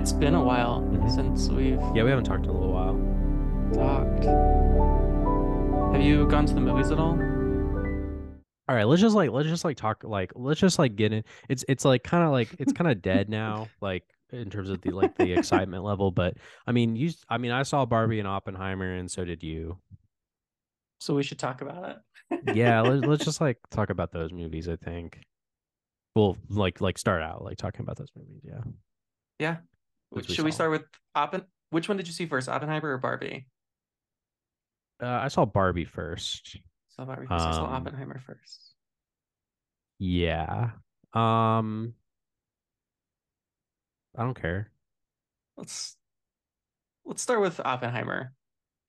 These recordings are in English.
It's been a while Mhm. since we've Yeah, we haven't talked in a little while. talked. Have you gone to the movies at all? All right, let's just like let's just like talk like let's just like get in. It's it's like kind of like it's kind of dead now, like in terms of the like the excitement level. But I mean, you I mean, I saw Barbie and Oppenheimer, and so did you. So we should talk about it. Yeah, let's let's just like talk about those movies. I think. We'll like like start out like talking about those movies. Yeah. yeah. Which we should we start with Oppen? Which one did you see first, Oppenheimer or Barbie? Uh, I saw Barbie first. So Barbie first. I saw Um, Oppenheimer first. Yeah. Um. I don't care. Let's let's start with Oppenheimer.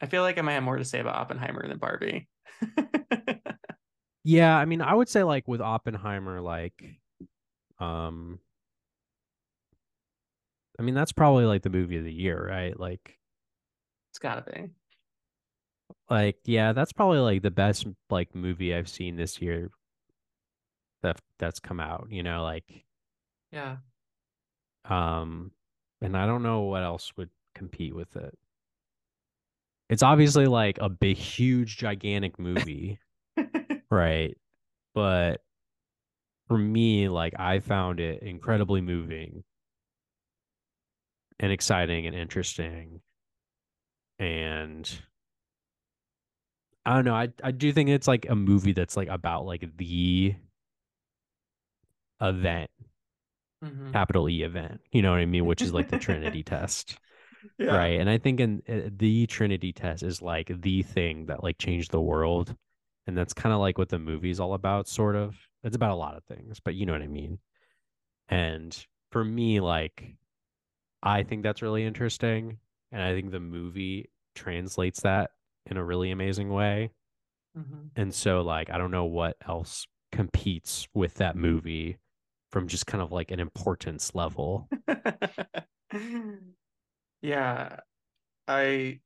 I feel like I might have more to say about Oppenheimer than Barbie. Yeah, I mean, I would say like with Oppenheimer, like, um, I mean, that's probably like the movie of the year, right? Like, it's gotta be. like, yeah, that's probably like the best like movie I've seen this year that that's come out, you know, like, Yeah. um, and I don't know what else would compete with it. It's obviously like a big, huge, gigantic movie. Right. But for me, like I found it incredibly moving and exciting and interesting. And I don't know, I I do think it's like a movie that's like about like the event, Mhm. capital E event. You know what I mean? Which is like the Trinity test. Yeah. Right. And I think in uh, the Trinity test is like the thing that like changed the world. And that's kind of like what the movie's all about, sort of. It's about a lot of things, but you know what I mean. And for me, like, I think that's really interesting. And I think the movie translates that in a really amazing way. Mhm. And so, like, I don't know what else competes with that movie from just kind of like an importance level. yeah, I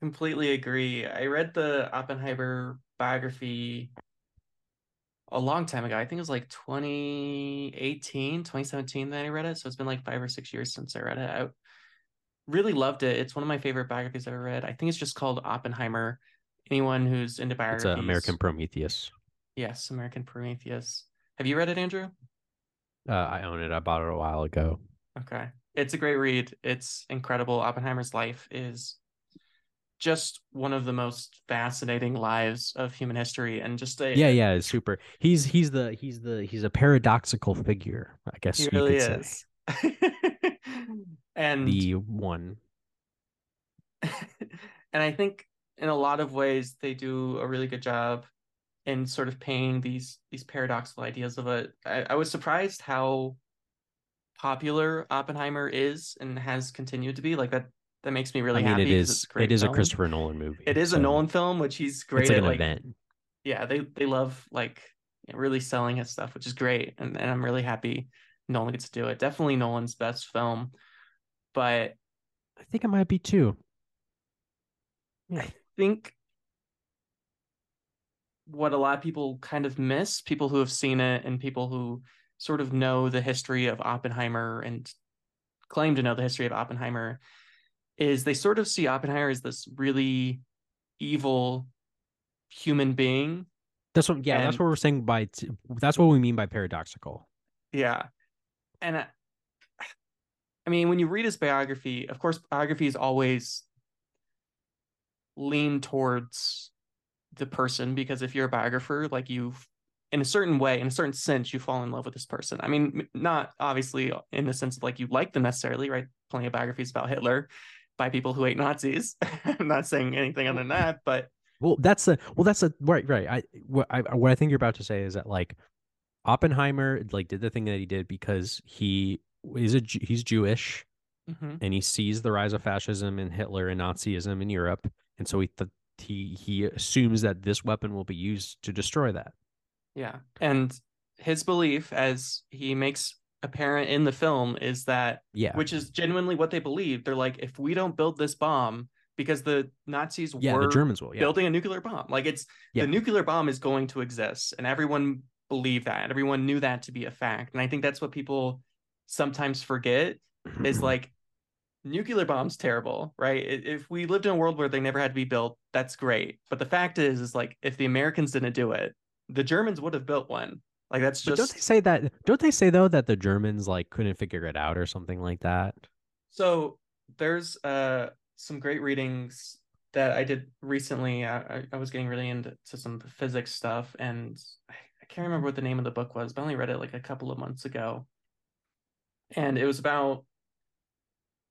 completely agree. I read the Oppenheimer biography a long time ago. I think it was like 2018, 2017 that I read it. So it's been like five or six years since I read it. I really loved it. It's one of my favorite biographies I've ever read. I think it's just called Oppenheimer. Anyone who's into biographies. an American Prometheus. Yes, American Prometheus. Have you read it, Andrew? Uh, I own it. I bought it a while ago. Okay. It's a great read. It's incredible. Oppenheimer's life is just one of the most fascinating lives of human history and just a Yeah, yeah, it's super. He's he's the he's the he's a paradoxical figure, I guess he you really could is. say. and The one. and I think in a lot of ways they do a really good job in sort of paying these these paradoxical ideas of it. I, I was surprised how popular Oppenheimer is and has continued to be. Like that that makes me really I mean, happy it is it's a great it is a. Christopher Nolan movie. It is a Nolan film, which he's great It's like at. an Like, event. yeah, they they love like really selling his stuff, which is great, and and I'm really happy Nolan gets to do it. Definitely Nolan's best film, but I think it might be too. I think what a lot of people kind of miss, people who have seen it and people who sort of know the history of Oppenheimer and claim to know the history of Oppenheimer, is they sort of see Oppenheimer as this really evil human being That's what. Yeah, that's what we're saying by. T- that's what we mean by paradoxical. Yeah. And I, I mean, when you read his biography, of course, biographies always lean towards the person because if you're a biographer, like you've, in a certain way, in a certain sense, you fall in love with this person. I mean, not obviously in the sense of like you like them necessarily, right? Plenty of biographies about Hitler by people who hate Nazis. I'm not saying anything other than that, but Well, that's a well, that's a right, right. I what I what I think you're about to say is that like Oppenheimer like did the thing that he did because he is a he's Jewish Mhm. and he sees the rise of fascism and Hitler and Nazism in Europe, and so he th- he he assumes that this weapon will be used to destroy that. Yeah. And his belief, as he makes apparent in the film, is that, Yeah, which is genuinely what they believe. They're like, if we don't build this bomb, because the Nazis yeah, were the Germans will. Yeah, building a nuclear bomb, like it's Yeah. the nuclear bomb is going to exist, and everyone believed that. Everyone knew that to be a fact. And I think that's what people sometimes forget is like nuclear bombs terrible, right? If we lived in a world where they never had to be built, that's great. But the fact is, is like if the Americans didn't do it, the Germans would have built one. Like that's just. But don't they say that? Don't they say though that the Germans like couldn't figure it out or something like that? So there's uh some great readings that I did recently. I, I was getting really into some physics stuff, and I, I can't remember what the name of the book was, but I only read it like a couple of months ago. And it was about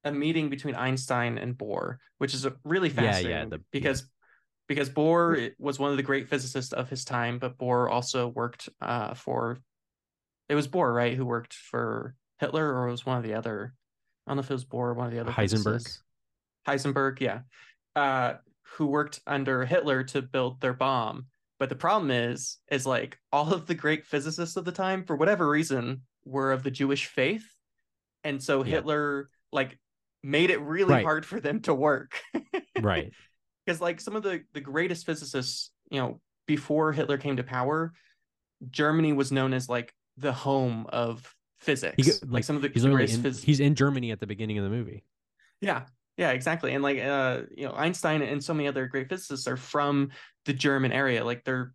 a meeting between Einstein and Bohr, which is a really fascinating yeah, yeah, the, because. Because Bohr was one of the great physicists of his time, but Bohr also worked uh, for it was Bohr, right, who worked for Hitler or was one of the other I don't know if it was Bohr or one of the other Heisenberg. Physicists. Heisenberg, yeah. Uh, who worked under Hitler to build their bomb. But the problem is, is like all of the great physicists of the time, for whatever reason, were of the Jewish faith. And so yeah. Hitler like made it really right. hard for them to work. right. Because like some of the the greatest physicists, you know, before Hitler came to power, Germany was known as like the home of physics. He, like, like, some of the, he's greatest in, phys- he's in Germany at the beginning of the movie. Yeah. Yeah, exactly. And like uh, you know, Einstein and so many other great physicists are from the German area. Like they're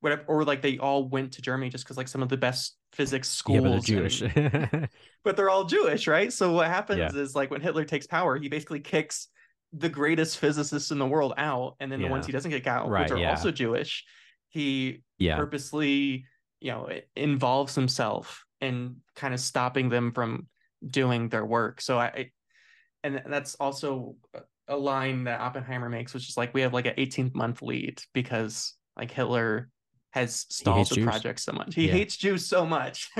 whatever or like they all went to Germany just because like some of the best physics schools. Yeah, but they're Jewish. And, but they're all Jewish, right? So what happens yeah. is like when Hitler takes power, he basically kicks the greatest physicists in the world out, and then yeah. the ones he doesn't kick out, right, which are yeah. also Jewish, he yeah. purposely, you know, involves himself in kind of stopping them from doing their work. So I, and that's also a line that Oppenheimer makes, which is like we have like an 18 month lead because like Hitler has stalled the Jews. project so much. He yeah. hates Jews so much.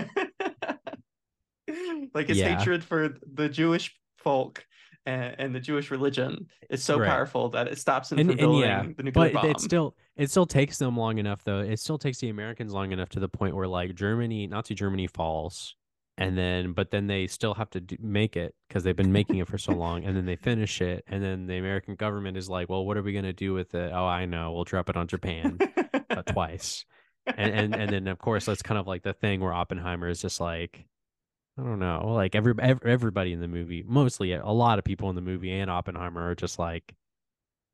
like his yeah. hatred for the Jewish folk and, and, the Jewish religion is so right. powerful that it stops them and, from building yeah, the nuclear but bomb. It still it still takes them long enough though. It still takes the Americans long enough to the point where like Germany, Nazi Germany falls and then but then they still have to do, make it because they've been making it for so long and then they finish it and then the american government is like well what are we going to do with it oh i know we'll drop it on japan uh, twice and, and and then of course that's kind of like the thing where oppenheimer is just like i don't know like every, every everybody in the movie mostly a lot of people in the movie and oppenheimer are just like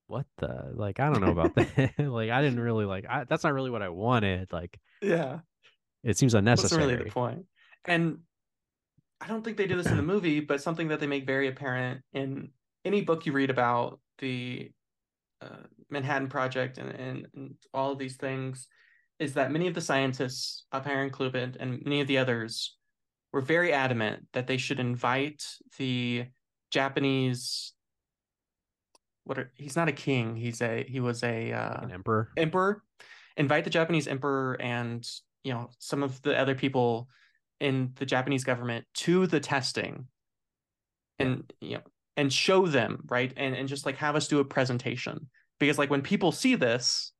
what the? Like i don't know about that. Like i didn't really like I, that's not really what i wanted like yeah. it seems unnecessary That's really the point. And I don't think they do this in the movie, but something that they make very apparent in any book you read about the uh, Manhattan Project and, and, and, all of these things is that many of the scientists, Oppenheimer included, and many of the others were very adamant that they should invite the Japanese. What are, he's not a king. He's a he was a uh, an emperor. Emperor, invite the Japanese emperor and you know some of the other people in the Japanese government to the testing and you know and show them right and and just like have us do a presentation because like when people see this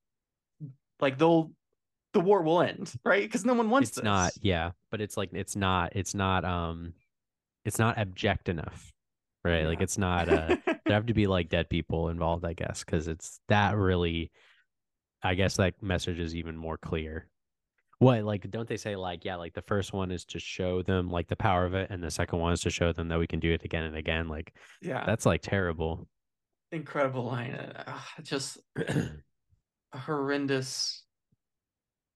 like they'll the war will end right? Because no one wants it's this. not yeah but it's like it's not it's not um it's not abject enough right? Yeah. like it's not uh there have to be like dead people involved i guess because it's that really i guess that message is even more clear. What like don't they say like yeah like the first one is to show them like the power of it and the second one is to show them that we can do it again and again like yeah. that's like terrible. Incredible line uh, just a horrendous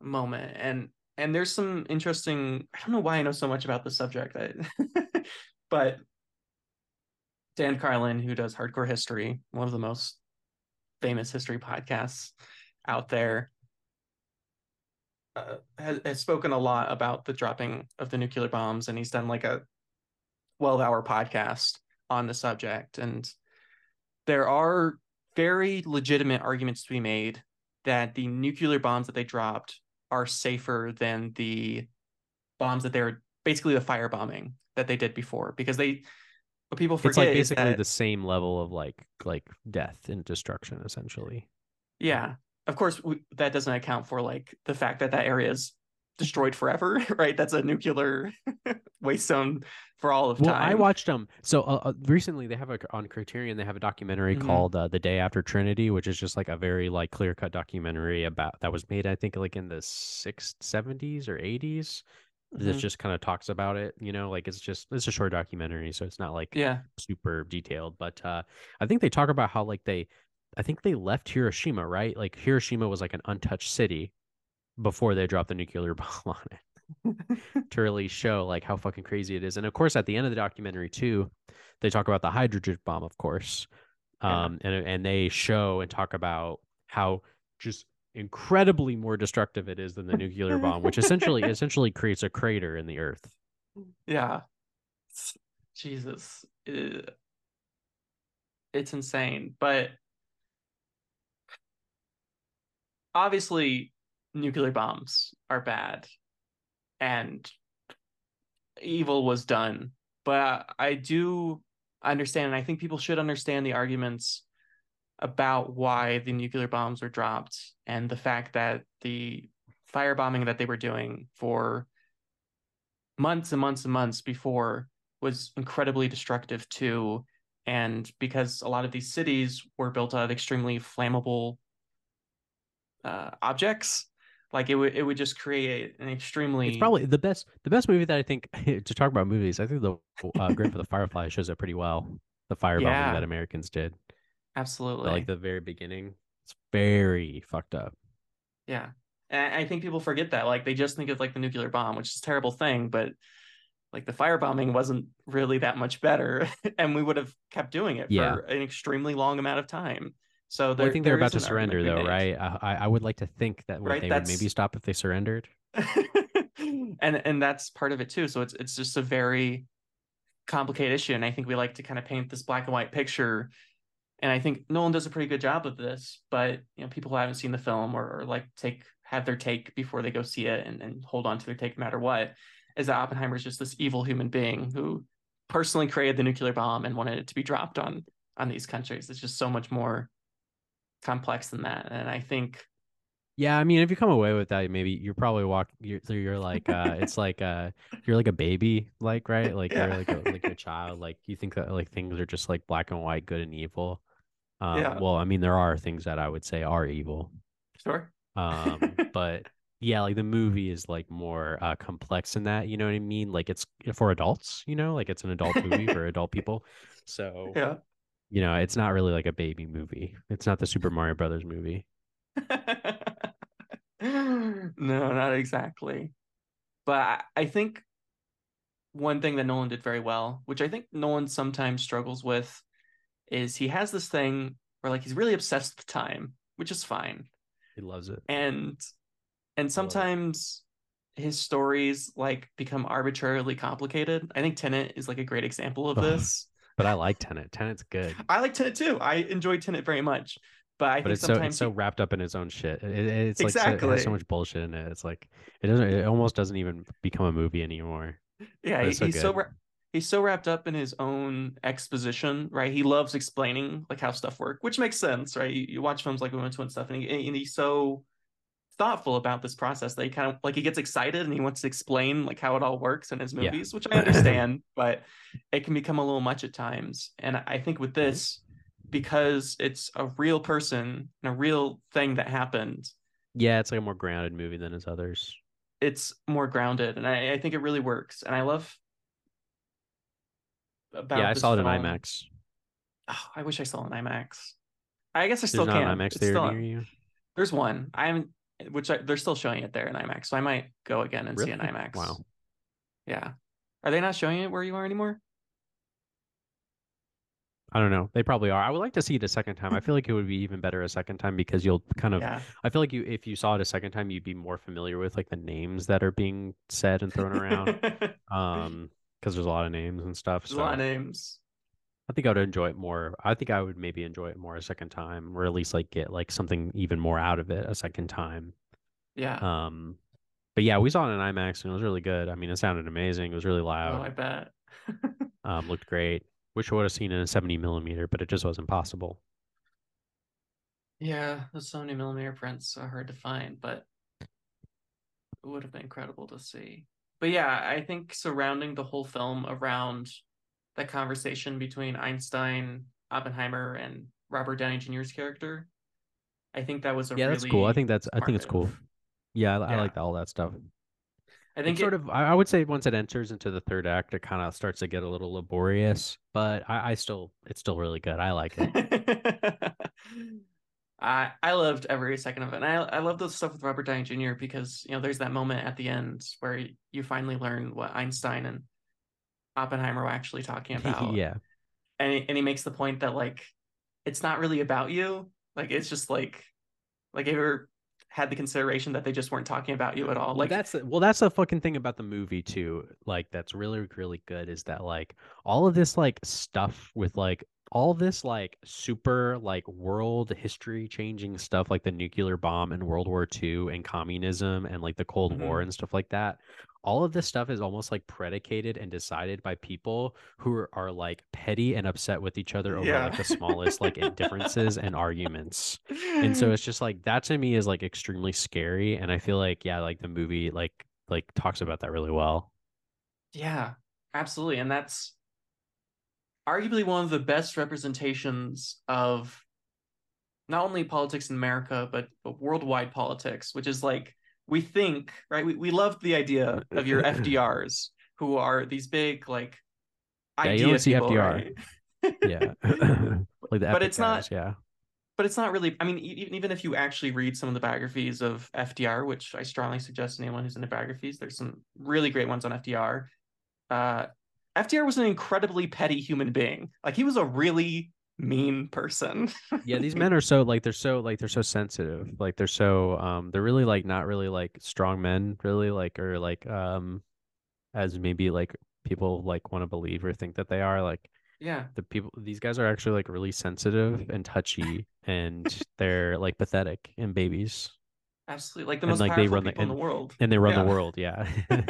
moment and and there's some interesting i don't know why i know so much about the subject I, but dan carlin who does hardcore history one of the most famous history podcasts out there uh, has, has spoken a lot about the dropping of the nuclear bombs, and he's done like a 12 hour podcast on the subject. And there are very legitimate arguments to be made that the nuclear bombs that they dropped are safer than the bombs that they're basically the firebombing that they did before because they what people forget it's like basically that, the same level of like like death and destruction essentially. Yeah. Of course we, that doesn't account for like the fact that that area is destroyed forever right that's a nuclear waste zone for all of well, time i watched them um, so uh, uh, recently they have a on criterion they have a documentary mm-hmm. called uh, the day after trinity which is just like a very like clear cut documentary about that was made i think like in the six seventies or 80s This Mhm. just kind of talks about it, you know, like it's just it's a short documentary, so it's not like Yeah. super detailed. But uh I think they talk about how like they I think they left Hiroshima, right? Like Hiroshima was like an untouched city before they drop the nuclear bomb on it to really show like how fucking crazy it is. And of course, at the end of the documentary too, they talk about the hydrogen bomb, of course, Yeah. um, and and they show and talk about how just incredibly more destructive it is than the nuclear bomb, which essentially essentially creates a crater in the earth. Yeah. Jesus. Uh, It's insane. But obviously, nuclear bombs are bad and evil was done. But I do understand, and I think people should understand the arguments about why the nuclear bombs were dropped and the fact that the firebombing that they were doing for months and months and months before was incredibly destructive too. And because a lot of these cities were built out of extremely flammable uh, objects, like it would it would just create an extremely It's probably the best the best movie that I think to talk about movies. I think the uh, Grave for the Firefly shows it pretty well. The firebombing Yeah. that Americans did, absolutely like the very beginning. It's very fucked up. Yeah. And I think people forget that. Like they just think of like the nuclear bomb, which is a terrible thing, but like the firebombing wasn't really that much better. and we would have kept doing it Yeah. for an extremely long amount of time. So Well, I think they're about to surrender, though, right? I, I would like to think that Right, they would maybe stop if they surrendered. and and that's part of it too. So it's it's just a very complicated issue. And I think we like to kind of paint this black and white picture. And I think Nolan does a pretty good job of this, but you know, people who haven't seen the film or, or like take have their take before they go see it and, and hold on to their take no matter what, is that Oppenheimer is just this evil human being who personally created the nuclear bomb and wanted it to be dropped on on these countries. It's just so much more complex than that. And I think Yeah, I mean, if you come away with that, maybe you're probably walk. You're you're like, uh, it's like, uh, you're like a baby, like right, like Yeah. you're like a, like a child, like you think that like things are just like black and white, good and evil. Um, Yeah. Well, I mean, there are things that I would say are evil. sure. Um, but yeah, like the movie is like more uh, complex than that. You know what I mean? Like it's for adults. You know, like it's an adult movie for adult people. So Yeah. You know, it's not really like a baby movie. It's not the Super Mario Brothers movie. no, not exactly. But I, think one thing that Nolan did very well, which I think Nolan sometimes struggles with, is he has this thing where like he's really obsessed with time, which is fine. He loves it. And and sometimes his stories like become arbitrarily complicated. I think Tenet is like a great example of this. But I like Tenet. Tenet's good. I like Tenet too. I enjoy Tenet very much. But I but think it's so it's so wrapped up in its own shit. It, it- it's like so, Exactly. so much bullshit in it. It's like it doesn't. It almost doesn't even become a movie anymore. Yeah, he- so he's so good. wra- he's so wrapped up in his own exposition, right? He loves explaining like how stuff work, which makes sense, right? You, you watch films like Women Twin stuff, and, he, and he's so thoughtful about this process that he kind of like he gets excited and he wants to explain like how it all works in his Yeah. movies, which I understand, but it can become a little much at times. And I think with Mm-hmm. this, because it's a real person and a real thing that happened, Yeah, it's like a more grounded movie than his others. it's more grounded, and I, I think it really works. And I love about yeah, I saw it in IMAX. Oh, I wish I saw it in IMAX. I guess I still can. Not IMAX It's theater still- near you. There's one. I haven't, which I, they're still showing it there in IMAX, so I might go again and see an Really? IMAX. Wow. Yeah. Are they not showing it where you are anymore? I don't know. They probably are. I would like to see it a second time. I feel like it would be even better a second time because you'll kind of. Yeah. I feel like you, if you saw it a second time, you'd be more familiar with like the names that are being said and thrown around. Um, because there's a lot of names and stuff. a So lot of names. I think I would enjoy it more. I think I would maybe enjoy it more a second time, or at least like get like something even more out of it a second time. Yeah. Um, but yeah, we saw it in IMAX and it was really good. I mean, it sounded amazing. It was really loud. oh, I bet. Um, looked great. Wish I would have seen it in 70 millimeter, but it just wasn't possible. Yeah, the 70 millimeter prints are hard to find, but it would have been incredible to see. But yeah, I think surrounding the whole film around that conversation between Einstein, Oppenheimer, and Robert Downey Jr.'s character, I think that was a Yeah, really that's cool. I think that's I think it's cool. Yeah, I, I Yeah. like all that stuff. I It think sort of, I I would say, once it enters into the third act, it kind of starts to get a little laborious. But I, I still, it's still really good. I like it. I I loved every second of it. And I I love the stuff with Robert Downey Jr. because you know there's that moment at the end where you finally learn what Einstein and Oppenheimer were actually talking about. yeah, And he, and he makes the point that like it's not really about you. Like it's just like like have you ever had the consideration that they just weren't talking about you at all. Like that's the, well, that's the fucking thing about the movie too. Like that's really really good is that like all of this like stuff with like all this like super like world history changing stuff like the nuclear bomb and World War II and communism and like the Cold War Mhm. and stuff like that. All of this stuff is almost like predicated and decided by people who are, are like petty and upset with each other over Yeah. like the smallest like differences and arguments and so it's just like that to me is like extremely scary and i feel like yeah like the movie like like talks about that really well Yeah, absolutely. And that's arguably one of the best representations of not only politics in America, but, but worldwide politics, which is like we think, right? We, we love the idea of your FDRs who are these big, like, Yeah, you idea don't see people, FDR. right? yeah like the But it's not- yeah but it's not really i mean even even if you actually read some of the biographies of fdr which i strongly suggest anyone who's into biographies there's some really great ones on fdr uh fdr was an incredibly petty human being like he was a really mean person. Yeah these men are so like they're so like they're so sensitive. Like they're so um they're really like not really like strong men really like or like um as maybe like people like want to believe or think that they are like yeah. the people these guys are actually like really sensitive and touchy and they're like pathetic and babies. Absolutely like the And, most like, they powerful run the- people in the world. and they run Yeah. the world yeah.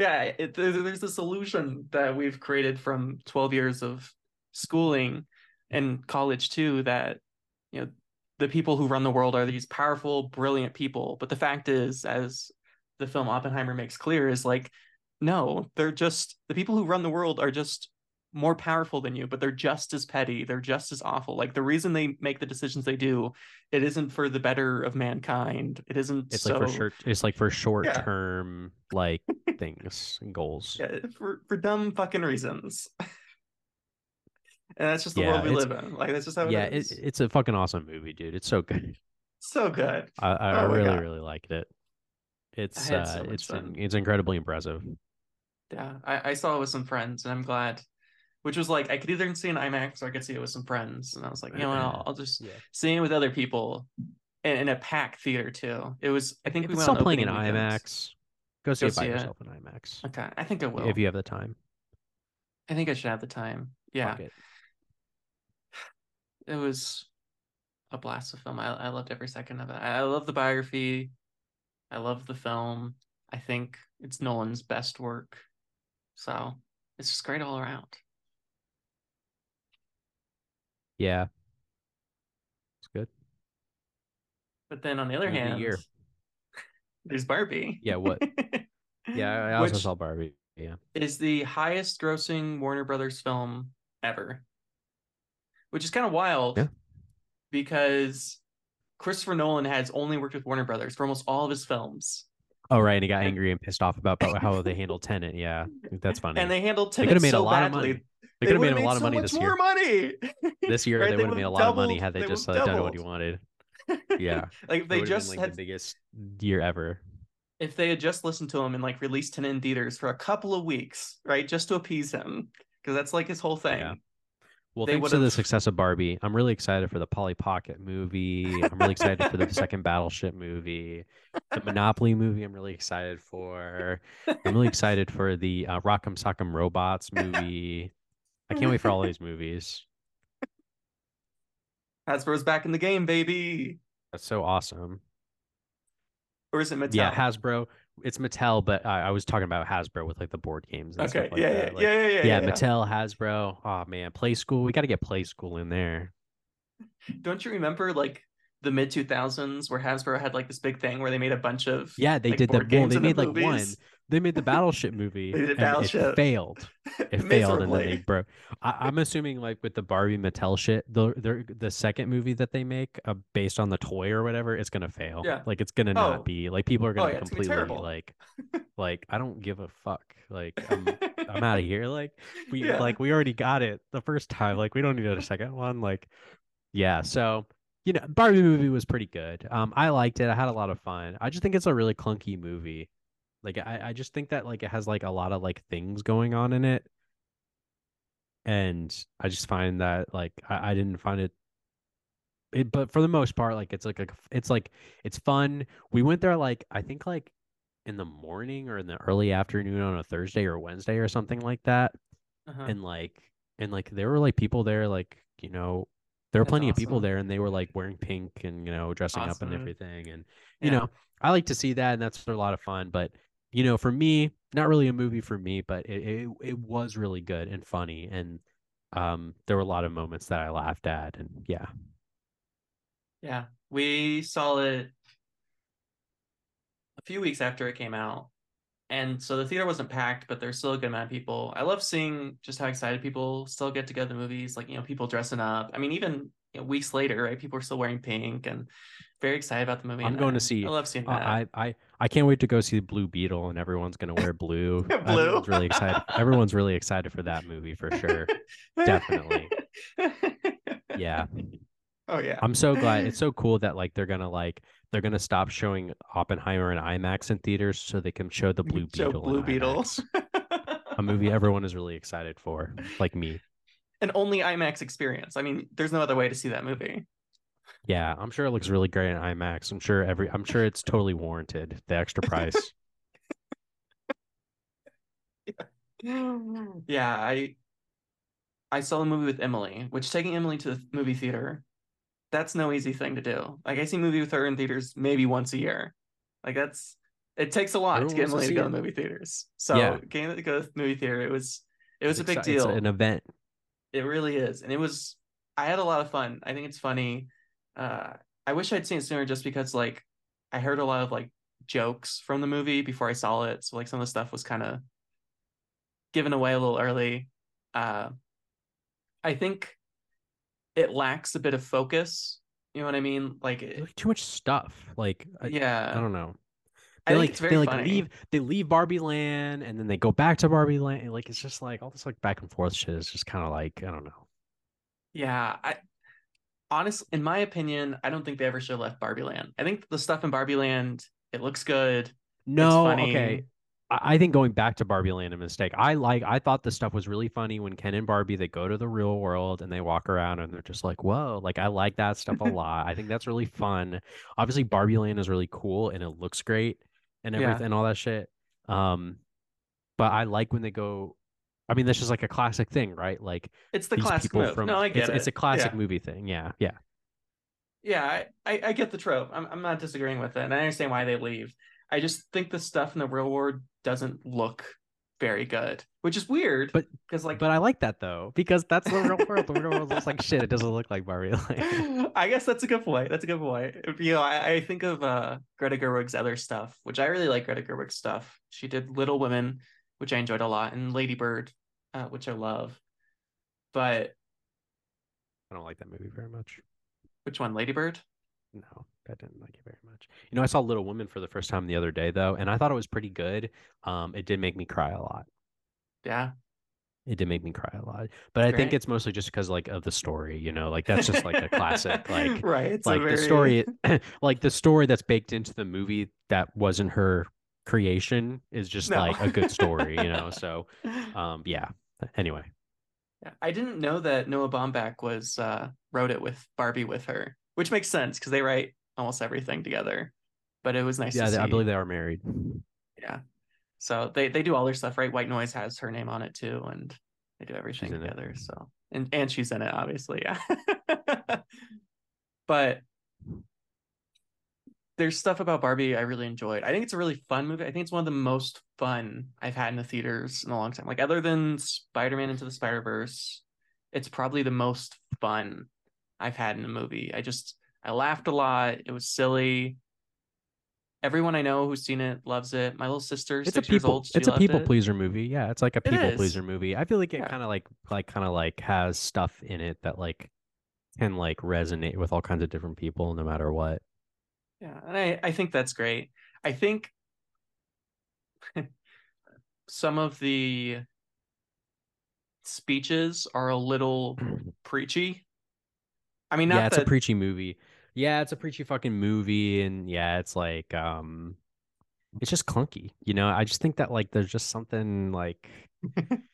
Yeah it, there's this illusion that we've created from 12 years of schooling and college too that you know the people who run the world are these powerful brilliant people. But the fact is as the film oppenheimer makes clear is like no they're just the people who run the world are just more powerful than you but they're just as petty they're just as awful. Like the reason they make the decisions they do it isn't for the better of mankind. It isn't it's so like for short it's like for short term like things and goals. Yeah, for for dumb fucking reasons. and that's just the Yeah, world we live in. Like that's just how yeah it it, is. it's a fucking awesome movie dude it's so good so good. i i, Oh really God. really liked it it's uh so it's it's incredibly impressive Yeah, I, I saw it with some friends, and I'm glad. Which was like I could either see it in IMAX or I could see it with some friends, and I was like, you know what, I'll, I'll just yeah see it with other people, in, in a packed theater too. It was I think if we went still playing in imax go see Go it by see it. yourself in imax Okay, I think I will. if you have the time I think I should have the time. Yeah, Fuck it. was a blast of film. I, I loved every second of it. I, I love the biography. I love the film. I think it's Nolan's best work. So it's just great all around. yeah it's good But then on the other hand, year. there's Barbie. Yeah, what- yeah i I also Which saw barbie yeah is the highest grossing Warner Brothers film ever. Which is kind of wild Yeah. because Christopher Nolan has only worked with Warner Brothers for almost all of his films. Oh right, and he got angry and pissed off about, how they handled Tenet. Yeah, that's funny. And they handled They could've made a so lot of money. they could have made would've a lot of money this year. more money. This year Right? they They would have made a lot of money had they, they just uh, done what he wanted. Yeah, like if they just been, like had the biggest year ever. if they had just listened to him and like released Tenet in theaters for a couple of weeks, right, just to appease him, because that's like his whole thing. Yeah. Well, They thanks to the success of Barbie, I'm really excited for the Polly Pocket movie. I'm really excited for the second Battleship movie, the Monopoly movie. I'm really excited for. I'm really excited for the uh, Rock'em Sock'em Robots movie. I can't wait for all these movies. Hasbro's back in the game, baby. That's so awesome. Or is it Mattel? Yeah, Hasbro. It's Mattel, but I, I was talking about Hasbro with like the board games and okay. stuff like yeah, that. yeah, Like, yeah, yeah, yeah, yeah, yeah. Mattel, Hasbro. Oh man, Playskool. We got to get Playskool in there. Don't you remember like the mid two thousands where Hasbro had like this big thing where they made a bunch of Yeah, they like, did the board well. They made like one. They made the Battleship movie. They did and Battleship. It failed. it failed and then they broke. I, I'm assuming like with the Barbie Mattel shit, the the the second movie that they make uh, based on the toy or whatever, it's gonna fail. Yeah. Like it's gonna Oh. not be like people are Oh, gonna yeah, it's gonna be completely like like I don't give a fuck. Like I'm I'm out of here. Like we Yeah. like we already got it the first time. Like we don't need a second one. Like yeah. So you know, Barbie movie was pretty good. Um, I liked it. I had a lot of fun. I just think it's a really clunky movie. Like I, I just think that like it has like a lot of like things going on in it. And I just find that like I, I didn't find it it, but for the most part, like it's like a, it's like it's fun. We went there like I think like in the morning or in the early afternoon on a Thursday or Wednesday or something like that. Uh-huh. And like and like there were like people there like, you know, there were That's plenty of people there and they were like wearing pink and you know, dressing up and everything. And you Yeah. know, I like to see that and that's a lot of fun. But you know, for me, not really a movie for me, but it it, it was really good and funny and um there were a lot of moments that I laughed at and yeah. Yeah, we saw it a few weeks after it came out. And so the theater wasn't packed, but there's still a good amount of people. I love seeing just how excited people still get to go to the movies, like, you know, people dressing up. I mean, even you know, weeks later, right? People are still wearing pink and very excited about the movie. I'm going I- to see- I love seeing Uh, that. I, I I can't wait to go see the Blue Beetle and everyone's gonna wear blue. Blue. Everyone's really excited. Everyone's really excited for that movie for sure. definitely. Yeah. Oh yeah. I'm so glad. It's so cool that like they're gonna like they're gonna stop showing Oppenheimer and IMAX in theaters so they can show the Blue Beetle. in Blue Beetles. A movie everyone is really excited for, like me. An only IMAX experience. I mean, there's no other way to see that movie. Yeah, I'm sure it looks really great in IMAX. I'm sure every I'm sure it's totally warranted. The extra price. yeah, I I saw the movie with Emily, which taking Emily to the movie theater, that's no easy thing to do. Like I see movie with her in theaters maybe once a year. Like that's it takes a lot Everyone to get wants to Emily to see go to it. movie theaters. So Yeah. getting to go to the movie theater, it was it was a big exci- deal. It's an event. It really is. And it was I had a lot of fun. I think it's funny. Uh I wish I'd seen it sooner just because like I heard a lot of like jokes from the movie before I saw it. So like some of the stuff was kind of given away a little early. Uh I think it lacks a bit of focus. You know what I mean? Like it, like too much stuff. Like I, yeah. I don't know. I They think like it's very they like funny. leave they leave Barbie Land and then they go back to Barbie Land. Like it's just like all this like back and forth shit is just kind of like I don't know. Yeah, I honestly, in my opinion, I don't think they ever should have left Barbie Land. I think the stuff in Barbie Land, it looks good. No, funny. okay. I think going back to Barbie Land a mistake. I like I thought the stuff was really funny when Ken and Barbie they go to the real world and they walk around and they're just like, whoa, like I like that stuff a lot. I think that's really fun. Obviously, Barbie Land is really cool and it looks great and Yeah. everything and all that shit. Um, but I like when they go. I mean, that's just like a classic thing, right? Like It's the classic move. from no, I get it's, it. it's a classic Yeah. movie thing. Yeah, yeah. Yeah, I, I, I get the trope. I'm, I'm not disagreeing with it, and I understand why they leave. I just think the stuff in the real world doesn't look very good, which is weird. But- because like, But I like that though because that's the real world. The real world looks like shit. It doesn't look like Barbie. I guess that's a good point. That's a good point. You know, I, I think of uh, Greta Gerwig's other stuff, which I really like. Greta Gerwig's stuff. She did Little Women, which I enjoyed a lot, and Lady Bird, uh, which I love. But I don't like that movie very much. which one, Lady Bird? No, I didn't like it very much. You know, I saw Little Women for the first time the other day though, and I thought it was pretty good. Um, it did make me cry a lot. Yeah, It did make me cry a lot, but I think it's mostly just because like of the story. You know, like that's just like a classic. Like, right. It's like very... the story, like the story that's baked into the movie that wasn't her creation is just No. like a good story. You know, so um, yeah. Anyway, Yeah, I didn't know that Noah Baumbach was uh, wrote it with Barbie with her, which makes sense because they write almost everything together. But it was nice yeah, to they-. I believe they are married. Yeah. So they they do all their stuff, right? White Noise has her name on it too, and they do everything in it. together. So and and she's in it, obviously, yeah. but there's stuff about Barbie I really enjoyed. I think it's a really fun movie. I think it's one of the most fun I've had in the theaters in a long time. Like other than Spider-Man Into the Spider-Verse, it's probably the most fun I've had in a movie. I just I laughed a lot. It was silly. Everyone I know who's seen it loves it. My little sister, It's a six years people old, it's a people it. pleaser movie. Yeah, it's like a people pleaser movie. I feel like it Yeah. kind of like like kind of like has stuff in it that like can like resonate with all kinds of different people no matter what. Yeah, and I, I think that's great. I think some of the speeches are a little preachy. I mean, not yeah, it's that a preachy movie. Yeah, it's a preachy fucking movie and yeah, it's like um it's just clunky. You know, I just think that like there's just something like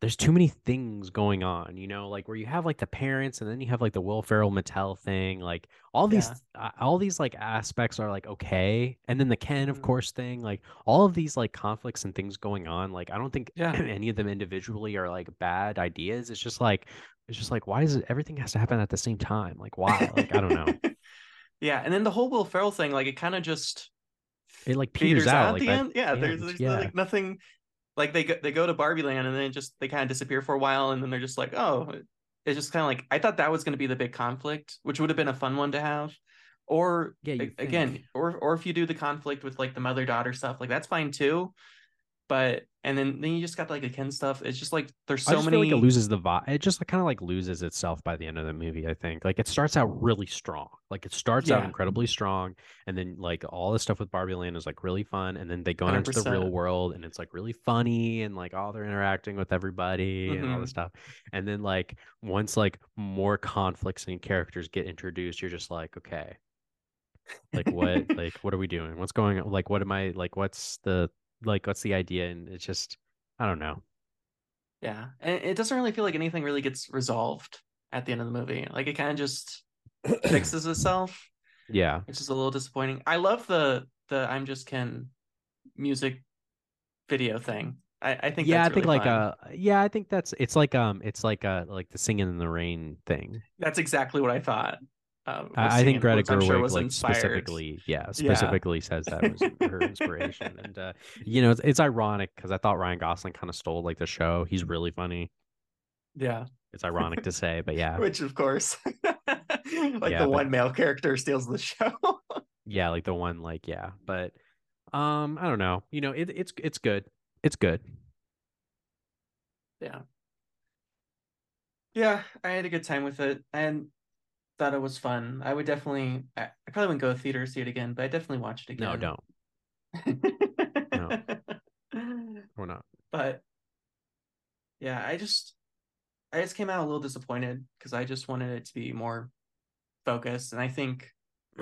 there's too many things going on, you know, like where you have like the parents and then you have like the Will Ferrell Mattel thing, like all these uh, all these like aspects are like okay, and then the Ken of Mhm. course thing, like all of these like conflicts and things going on, like I don't think Yeah. any of them individually are like bad ideas. It's just like it's just like why does it everything has to happen at the same time? Like why? Like I don't know. yeah, and then the whole Will Ferrell thing, like it kind of just It like peters peters out out at like the that end. Yeah, there's, there's yeah. like nothing. Like they go, they go to Barbie Land and then just they kind of disappear for a while, and then they're just like, oh, it's just kind of like I thought that was going to be the big conflict, which would have been a fun one to have. Or Yeah, again, or or if you do the conflict with like the mother daughter stuff, like that's fine too. But and then then you just got like the Ken stuff. It's just like there's so many. feel like it loses the vibe. It just kind of like loses itself by the end of the movie. I think like it starts out really strong. Like it starts out incredibly strong, and then like all the stuff with Barbie Land is like really fun, and then they go out into the real world, and it's like really funny, and like all they're interacting with everybody and all this mm-hmm. stuff. And then like once like more conflicts and characters get introduced, you're just like okay, like what like what are we doing? What's going on? Like what am I like? What's the like what's the idea? And it's just I don't know. Yeah, and it doesn't really feel like anything really gets resolved at the end of the movie. Like it kind of just fixes itself. Yeah. which is a little disappointing. I love the the I'm just Ken music video thing. I, I think yeah, I think really like fun. uh yeah, I think that's it's like um it's like uh like the singing in the rain thing. that's exactly what I thought. Um, I, think Greta which sure Gerwig was like inspired. specifically yeah specifically says that was her inspiration and uh you know it's, it's ironic because I thought Ryan Gosling kind of stole like the show. He's really funny. Yeah, It's ironic to say, but yeah, which of course, like Yeah, the but- one male character steals the show. yeah, like the one like yeah, but um I don't know. You know it, it's it's good. It's good. yeah, yeah. I had a good time with it and thought it was fun. I would definitely. I, I probably wouldn't go to theater to see it again, but I definitely watch it again. No, don't. No. We're not. but yeah i just i just came out a little disappointed because i just wanted it to be more focused and i think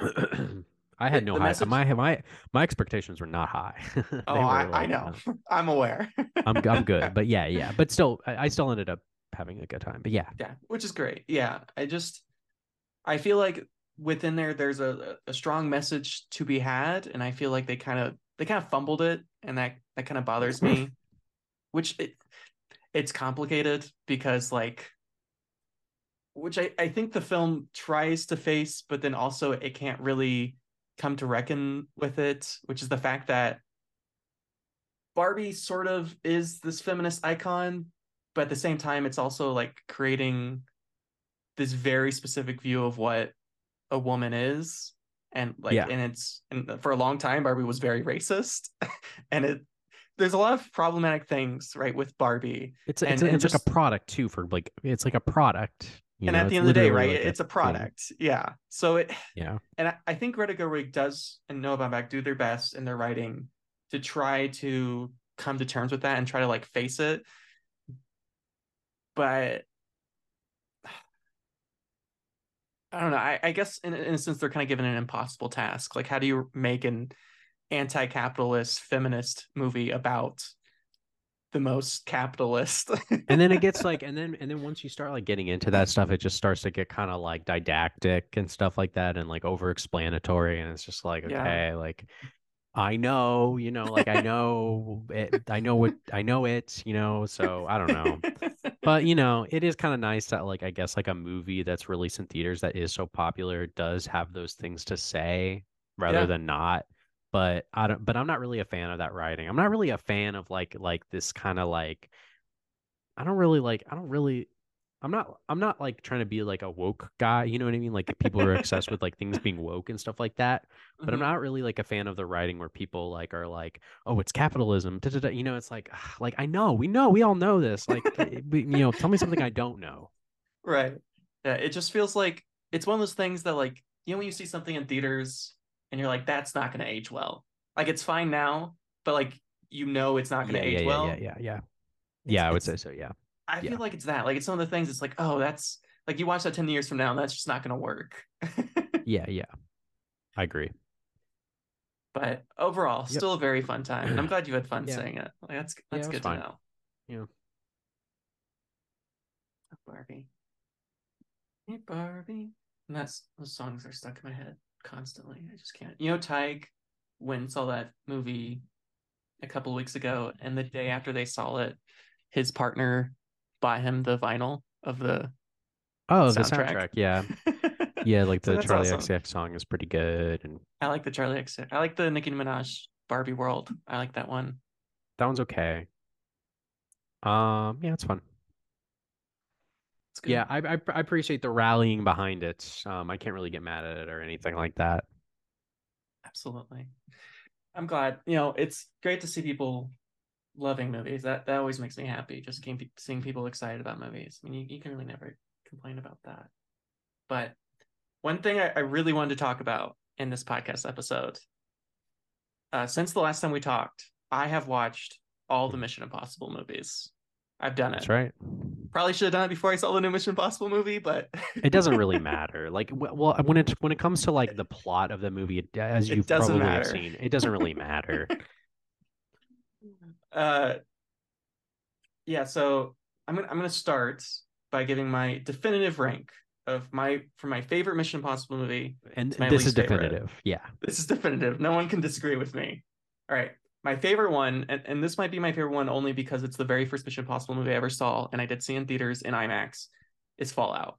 I had no high. message- my my my expectations were not high. Oh I, I know uh, i'm aware I'm I'm good, but yeah, yeah, but still, I, I still ended up having a good time. But yeah, yeah which is great yeah i just i feel like within there there's a, a strong message to be had and i feel like they kind of they kind of fumbled it and that that kind of bothers me which it it's complicated because like which I, I think the film tries to face but then also it can't really come to reckon with it which is the fact that barbie sort of is this feminist icon but at the same time it's also like creating this very specific view of what a woman is and like Yeah. and it's and for a long time barbie was very racist and it there's a lot of problematic things right with barbie it's And- it's, and it's like a product too for like it's like a product. You and know, at the end of the day right like it's a thing. product yeah so it Yeah, and I, I think Greta Gerwig does and Noah Baumbach do their best in their writing to try to come to terms with that and try to like face it. But I don't know. I, I guess in, in a sense they're kind of given an impossible task. Like, how do you make an anti-capitalist feminist movie about the most capitalist? and then it gets like, and then and then once you start like getting into that stuff, it just starts to get kind of like didactic and stuff like that, and like over-explanatory, and it's just like Yeah. okay, like. I know, you know, like I know it, I know what I know it, you know, so I don't know. but you know it is kind of nice that like i guess like a movie that's released in theaters that is so popular does have those things to say rather Yeah. than not but i don't but i'm not really a fan of that writing i'm not really a fan of like like this kind of like i don't really like i don't really I'm not I'm not like trying to be like a woke guy, you know what I mean? Like people are obsessed with like things being woke and stuff like that. But I'm Mhm. not really like a fan of the writing where people like are like, "Oh, it's capitalism." da, da, da." You know, it's like like I know, we know, we all know this. Like eh, you know, tell me something I don't know. Right. Yeah, it just feels like it's one of those things that like you know when you see something in theaters and you're like that's not going to age well. Like it's fine now, but like you know it's not going to yeah, age yeah, well. yeah, yeah, yeah. It's- Yeah, I would say so, yeah. I yeah. feel like it's that. Like it's some of the things it's like, "Oh, that's like you watch that 10 years from now and that's just not going to work." Yeah, yeah. I agree. but overall, Yep. still a very fun time. And I'm glad you had fun Yeah. saying it. Like that's that's was good to know. Yeah. Oh, Barbie. Hey Barbie. And that's those songs are stuck in my head constantly. I just can't. You know, Tyke when saw that movie a couple weeks ago, and the day after they saw it, his partner bought him the vinyl of the Oh, the soundtrack. soundtrack. Yeah. Yeah, like the that's Charli awesome. XCX song is pretty good and I like the Charli X. I like the Nicki Minaj Barbie World. I like that one. that one's okay. Um, yeah, it's fun. It's good. Yeah, I, I I appreciate the rallying behind it. Um, I can't really get mad at it or anything like that. absolutely. I'm glad. You know, it's great to see people loving movies. That that always makes me happy. Just keep seeing people excited about movies. I mean, you, you can really never complain about that. But one thing I, I really wanted to talk about in this podcast episode, uh, since the last time we talked, I have watched all the Mission Impossible movies. I've done it. That's right. Probably should have done it before I saw the new Mission Impossible movie, but It doesn't really matter. Like, well, when it when it comes to like the plot of the movie, as you probably have seen, it doesn't really matter. Uh yeah so i'm gonna i'm gonna start by giving my definitive rank of my for my favorite mission impossible movie And It's this is least favorite. definitive. Yeah. this is definitive no one can disagree with me all right my favorite one and, and this might be my favorite one only because it's the very first mission impossible movie i ever saw and i did see in theaters in imax is fallout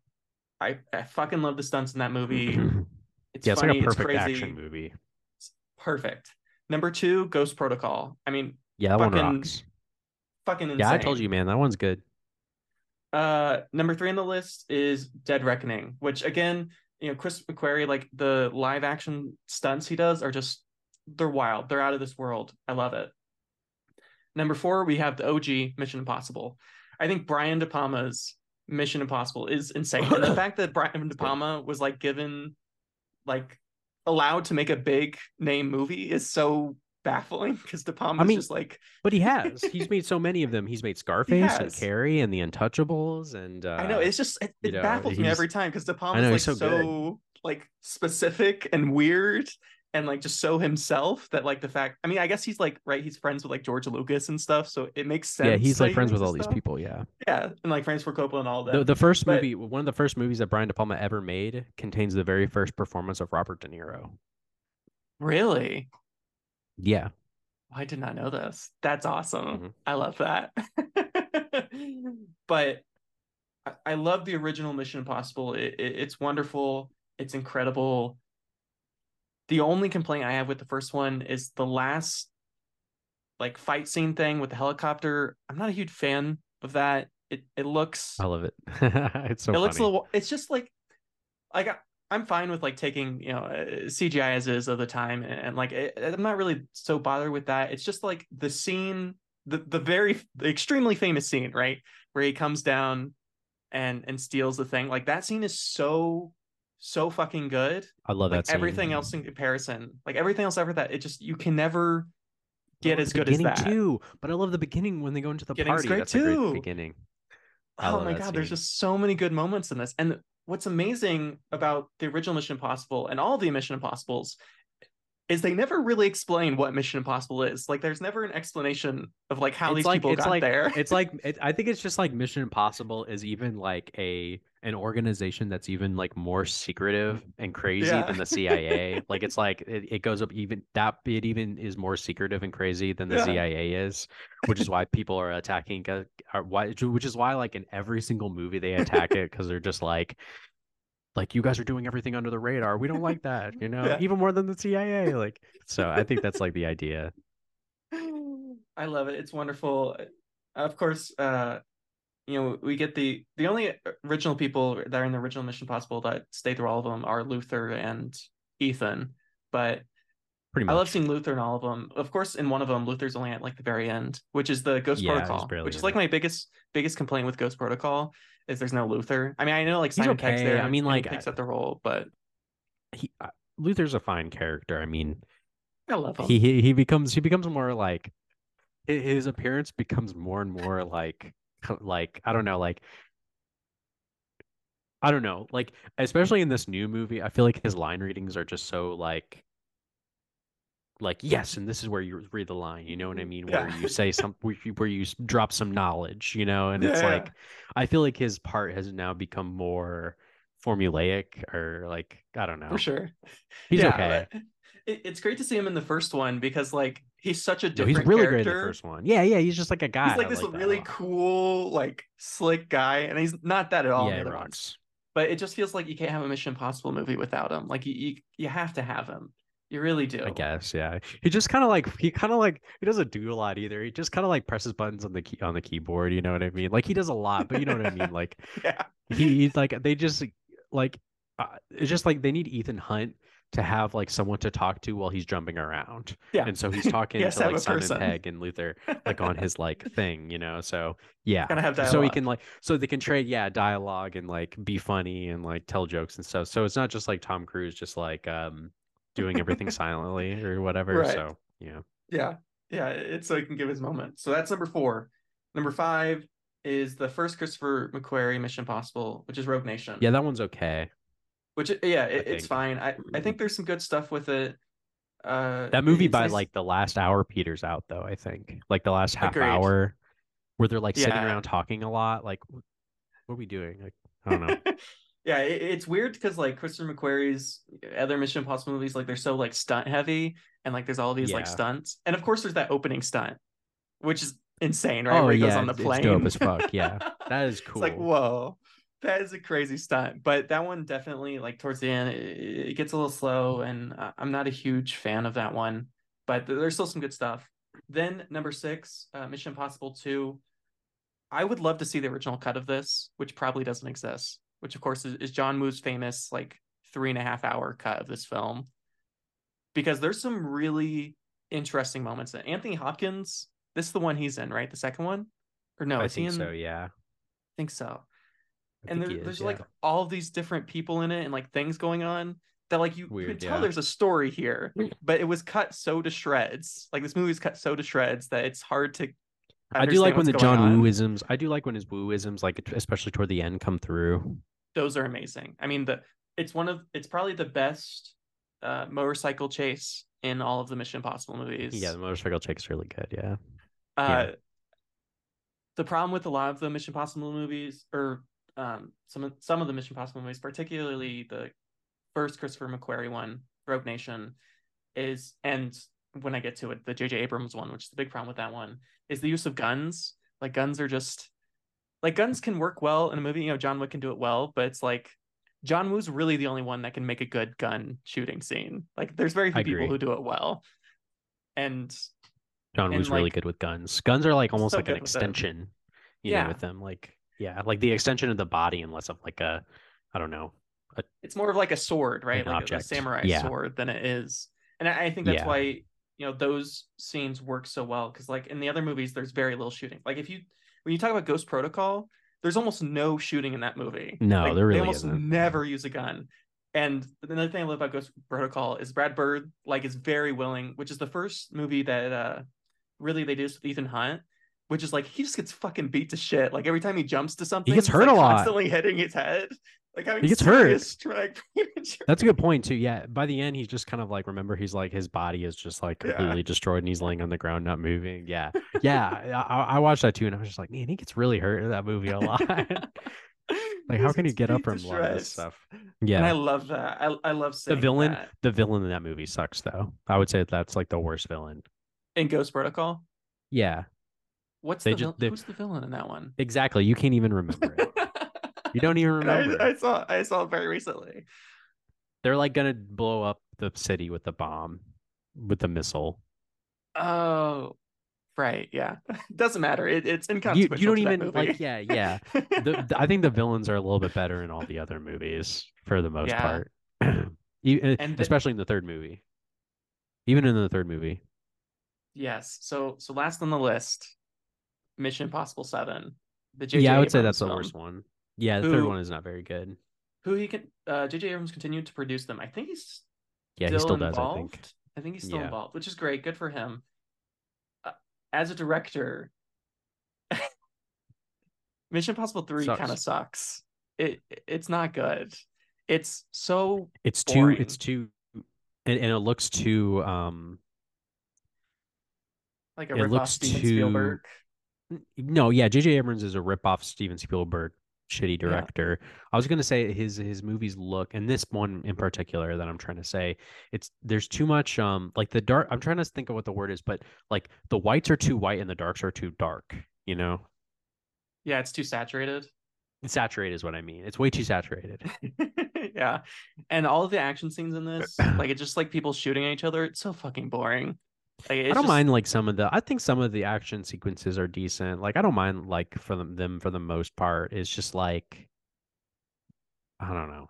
i i fucking love the stunts in that movie it's yeah, it's like a it's perfect action movie. perfect number two ghost protocol i mean Yeah, that one Fucking rocks. fucking insane Yeah, I told you, man, that one's good. Uh, number three on the list is Dead Reckoning, which again, you know, Chris McQuarrie, like the live action stunts he does are just they're wild. They're out of this world. I love it. Number four, we have the OG Mission Impossible. I think Brian De Palma's Mission Impossible is insane. and the fact that Brian De Palma was like given like allowed to make a big name movie is so baffling because De Palma's mean, just like But he has. He's made so many of them. He's made Scarface and. Carrie and The Untouchables and uh, I know it's just it, it know, baffles me every time because De I Palma's know, like so, so like specific and weird and like just so himself that like the fact I mean I guess he's like right he's friends with like George Lucas and stuff so it makes sense. yeah, he's like friends with all these people. Yeah. Yeah, and like Francis Ford Coppola and all that. The, the first But- movie, one of the first movies that Brian De Palma ever made, contains the very first performance of Robert De Niro. Really? Yeah. I did not know this. That's awesome. Mhm. I love that. but I, I love the original Mission Impossible. It, it, it's wonderful. It's incredible. The only complaint I have with the first one is the last like fight scene thing with the helicopter. I'm not a huge fan of that. It it looks I love it. it's so it looks a little it's just like like i'm fine with like taking you know uh, cgi as is of the time and, and like it, i'm not really so bothered with that it's just like the scene the the very the extremely famous scene right where he comes down and and steals the thing like that scene is so so fucking good I love like that scene. everything else in comparison like everything else ever that it just you can never get as good as that too. But I love the beginning when they go into the Beginning's party. great That's a great beginning. I oh my god there's just so many good moments in this and what's amazing about the original mission impossible and all the mission impossibles is they never really explain what mission impossible is like there's never an explanation of like how It's these like- people got like- there It's like it, I think it's just like Mission Impossible is even like a an organization that's even like more secretive and crazy Yeah. than the CIA. like it's like it, it goes up even that it even is more secretive and crazy than the Yeah. CIA is, which is why people are attacking. uh, Are why which is why like in every single movie they attack it because they're just like. Like you guys are doing everything under the radar. We don't like that, you know, Yeah. even more than the CIA. Like, so I think that's like the idea. i love it it's wonderful of course uh you know, we get the the only original people that are in the original Mission Possible that stay through all of them are Luther and Ethan. But Pretty much. I love seeing Luther in all of them. Of course, in one of them, Luther's only at like the very end, which is the Ghost Yeah, Protocol, which is like it. my biggest biggest complaint with Ghost Protocol is there's no Luther. I mean, I know like Simon okay. there. I mean, like, picks I- up the role, but he, uh, Luther's a fine character. I mean, I love him. he, he he becomes he becomes more like his appearance becomes more and more like like I don't know like I don't know like especially in this new movie I feel like his line readings are just so like like yes and this is where you read the line you know what I mm, mean where Yeah. you say some where you, where you drop some knowledge you know and it's Yeah, yeah. like I feel like his part has now become more formulaic or like I don't know for sure. he's Yeah, okay It, it's great to see him in the first one because like he's such a No, different he's really character. great in the first one. Yeah, yeah, he's just like a guy. He's like I this a really cool, like slick guy, and he's not that at all. in Yeah, the he ones. rocks. But it just feels like you can't have a Mission Impossible movie without him. Like you, you, you have to have him. You really do. I guess, yeah. He just kind of like he kind of like he doesn't do a lot either. He just kind of like presses buttons on the key on the keyboard. You know what I mean? Like he does a lot, but you know what I mean. Like Yeah. he he's like they just like uh, it's just like they need Ethan Hunt to have like someone to talk to while he's jumping around. Yeah. And so he's talking has to like Simon person. Pegg and Luther like on his like thing, you know. So yeah. Gotta have so he can like so they can trade yeah dialogue and like be funny and like tell jokes and stuff so it's not just like tom cruise just like um doing everything silently or whatever Right. so yeah Yeah. Yeah. It's so he can give his moment. So that's number four. Number five is the first Christopher McQuarrie Mission Impossible, which is Rogue Nation. yeah that one's okay Which yeah, it, it's fine. I, I think there's some good stuff with it. Uh that movie by nice- like the last hour peters out though i think like the last half Agreed. hour where they're like sitting around talking a lot like what are we doing like i don't know yeah, it, it's weird because like Christopher McQuarrie's other Mission Impossible movies, like they're so like stunt heavy, and like there's all these like stunts, and of course there's that opening stunt, which is insane, right? oh Where he yeah goes on the it's plane. dope as fuck yeah that is cool It's like whoa, that is a crazy stunt. But that one definitely like towards the end, it, it gets a little slow, and I'm not a huge fan of that one. But there's still some good stuff. Then number six, uh, Mission Impossible Two. I would love to see the original cut of this, which probably doesn't exist. Which of course is, is John Woo's famous like three and a half hour cut of this film, because there's some really interesting moments. In Anthony Hopkins, this is the one he's in, right? The second one, or no? i is he think in? so yeah I think so. I and think there, there's is, like yeah. all these different people in it and like things going on that like you, you Weird, can tell yeah. there's a story here, mm. but it was cut so to shreds. Like this movie was cut so to shreds that it's hard to. I do like when the John on. Woo isms. I do like when his Woo isms, like especially toward the end, come through. Those are amazing. I mean, the it's one of it's probably the best uh, motorcycle chase in all of the Mission Impossible movies. Yeah, the motorcycle chick's really good. Yeah, Uh, the problem with a lot of the Mission Possible movies, or um, some of some of the Mission Possible movies, particularly the first Christopher McQuarrie one, Rogue Nation, is and when I get to it, the J.J. Abrams one, which is the big problem with that one, is the use of guns. Like guns are just like guns can work well in a movie. You know, John Wick can do it well, but it's like John Woo's really the only one that can make a good gun shooting scene. Like there's very few people who do it well. And John And, Woo's really good with guns. Guns are like almost so like an extension, you Yeah. know, with them. Like yeah, like the extension of the body, unless of like a, I don't know. it's more of like a sword, right? Like a- a, samurai Yeah. sword than it is. And I I think that's Yeah. why you know those scenes work so well because like in the other movies, there's very little shooting. Like if you when you talk about Ghost Protocol, there's almost no shooting in that movie. No, Like, there really they almost isn't. never use a gun. And another thing I love about Ghost Protocol is Brad Bird like is very willing, which is the first movie that uh really they do this with Ethan Hunt, which is like he just gets fucking beat to shit. Like every time he jumps to something, he gets he's, hurt like, a lot. constantly hitting his head. Like He gets hurt. serious traumatic brain injury. That's a good point too. Yeah, by the end, he's just kind of like remember he's like his body is just like Yeah. completely destroyed and he's laying on the ground not moving. Yeah, yeah. I, I watched that too and I was just like, man, he gets really hurt in that movie a lot. like, how can you get up from a lot of this stuff? And I love that. I I love the villain, that. the villain in that movie sucks though. I would say that's like the worst villain. in Ghost Protocol. Yeah, What's They the just- vil- who's the villain in that one? exactly. You can't even remember it. You don't even And I- remember. I, saw I saw it very recently. They're like gonna blow up the city with the bomb, with the missile. Oh, Right. Yeah. Doesn't matter. It, it's You inconsequential. you don't to that even like yeah yeah. The, the- I think the villains are a little bit better in all the other movies for the most Yeah. part, E- uh, And the- especially in the third movie. Even in the third movie, yes. So so last on the list, Mission Impossible Seven. The J.J. yeah, I would say Abrams that's the film, worst one. Yeah, the third one is not very good. Who he can uh J.J. Abrams continued to produce them. I think he's Yeah, he still does. I think. involved. I think he's still Yeah. involved, which is great. Good for him. Uh, as a director, Mission Impossible Three kind of sucks. It it's not good. It's so It's too. It's too. And, and it looks too. Um. like a It looks Steven too- Spielberg. No, yeah, J.J. Abrams is a rip-off Steven Spielberg shitty Yeah. director. I was gonna say his his movies look, and this one in particular that I'm trying to say, it's there's too much um like the dark. I'm trying to think of what the word is, but like the whites are too white and the darks are too dark. You know, Yeah, it's too saturated. saturated is what I mean. It's way too saturated. yeah. And all of the action scenes in this, like it's just like people shooting at each other. It's so fucking boring. Like, I don't just- mind like some of the. I think some of the action sequences are decent. Like I don't mind like for them, them for the most part. It's just like I don't know.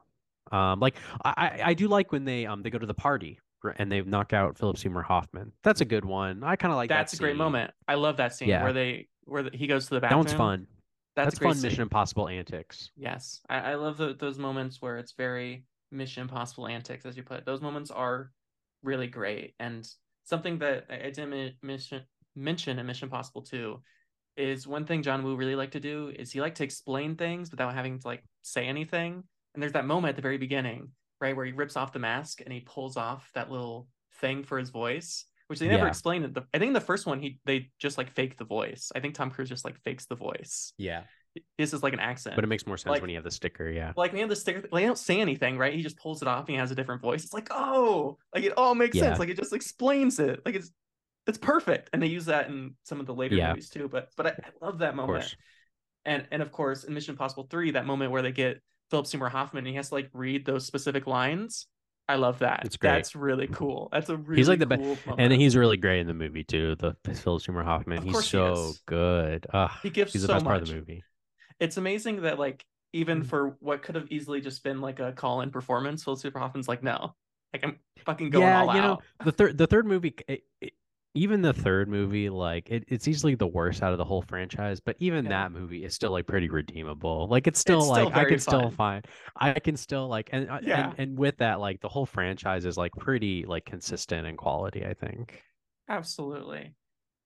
Um, like I I do like when they um they go to the party and they knock out Philip Seymour Hoffman. That's a good one. I kind of like that That's a great moment. I love that scene Yeah. where they where the, he goes to the bathroom. That one's fun. That's, That's, fun. scene. Mission Impossible antics. Yes, I, I love the, those moments where it's very Mission Impossible antics, as you put. it. Those moments are really great, and something that I didn't mention mention in Mission Impossible Two is one thing John Woo really liked to do is he liked to explain things without having to like say anything. And there's that moment at the very beginning, right, where he rips off the mask and he pulls off that little thing for his voice, which they never Yeah. explained. The, I think in the first one he they just like fake the voice. I think Tom Cruise just like fakes the voice. Yeah, This is like an accent but it makes more sense Like- when you have the sticker. Yeah, like we have the sticker like, they don't say anything right he just pulls it off and he has a different voice it's like oh like it all makes Yeah. sense like it just explains it like it's it's perfect and they use that in some of the later Yeah. movies too but but i, I love that moment and and of course in mission impossible 3 that moment where they get philip seymour hoffman and he has to like read those specific lines i love that It's great. that's really cool that's a really He's like the cool And moment. he's really great in the movie too. The Philip Seymour Hoffman. Of he's course he so good. Ugh, he gives he's the best much part of the movie. It's amazing that like even Mm. for what could have easily just been like a call-in performance philip seymour hoffman's like no like i'm fucking going yeah, all you know, the third the third movie it, it- even the third movie like it, it's easily the worst out of the whole franchise but even Yeah. that movie is still like pretty redeemable like it's still It's still like i can still find i can still like and, uh, Yeah. and and with that like the whole franchise is like pretty like consistent in quality i think Absolutely.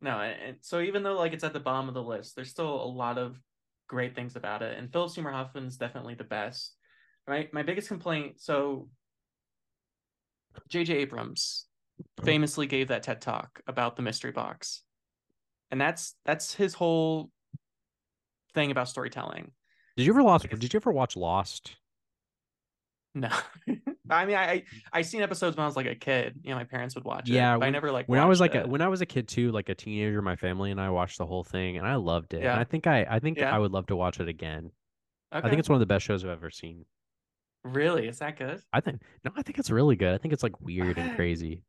No, and, and so even though like it's at the bottom of the list, there's still a lot of great things about it. And Philip Seymour Hoffman's definitely the best. My my biggest complaint, so JJ Abrams uh-huh. famously gave that TED talk about the mystery box. And that's that's his whole thing about storytelling. did you ever Because- did you ever watch lost No. I mean I, I seen episodes when I was like a kid. You know, my parents would watch it. Yeah, but I never like when I was like a, when I was a kid too, like a teenager, my family and I watched the whole thing, and I loved it. Yeah. And I think I, I think Yeah. I would love to watch it again. I think it's one of the best shows I've ever seen. really is that good? I think no, I think it's really good. I think it's like weird and crazy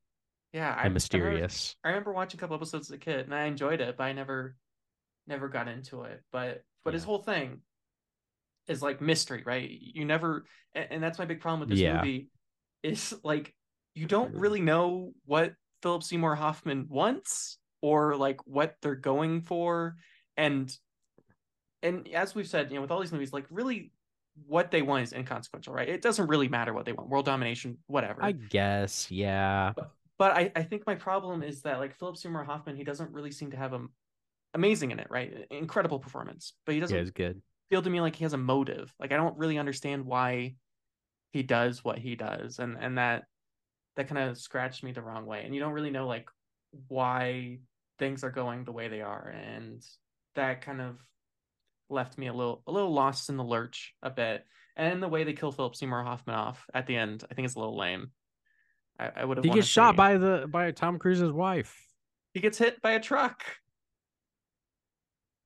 Yeah, I, I and remember- mysterious. I remember watching a couple episodes as a kid and I enjoyed it, but I never never got into it. But but his whole thing is like mystery, right? You never and, that's my big problem with this Yeah. movie is like you don't really know what Philip Seymour Hoffman wants or like what they're going for and and as we've said, you know, with all these movies, like really what they want is inconsequential, right? It doesn't really matter what they want. World domination, whatever. I guess, yeah. But I, I think my problem is that like Philip Seymour Hoffman, he doesn't really seem to have a amazing in it, right? Incredible performance, but he doesn't Yeah, it's good. Feel to me like he has a motive. Like I don't really understand why he does what he does, and and that that kind of scratched me the wrong way. And you don't really know like why things are going the way they are, and that kind of left me a little a little lost in the lurch a bit. And the way they kill Philip Seymour Hoffman off at the end, I think is a little lame. I, I would have. He gets shot by the by Tom Cruise's wife. He gets hit by a truck.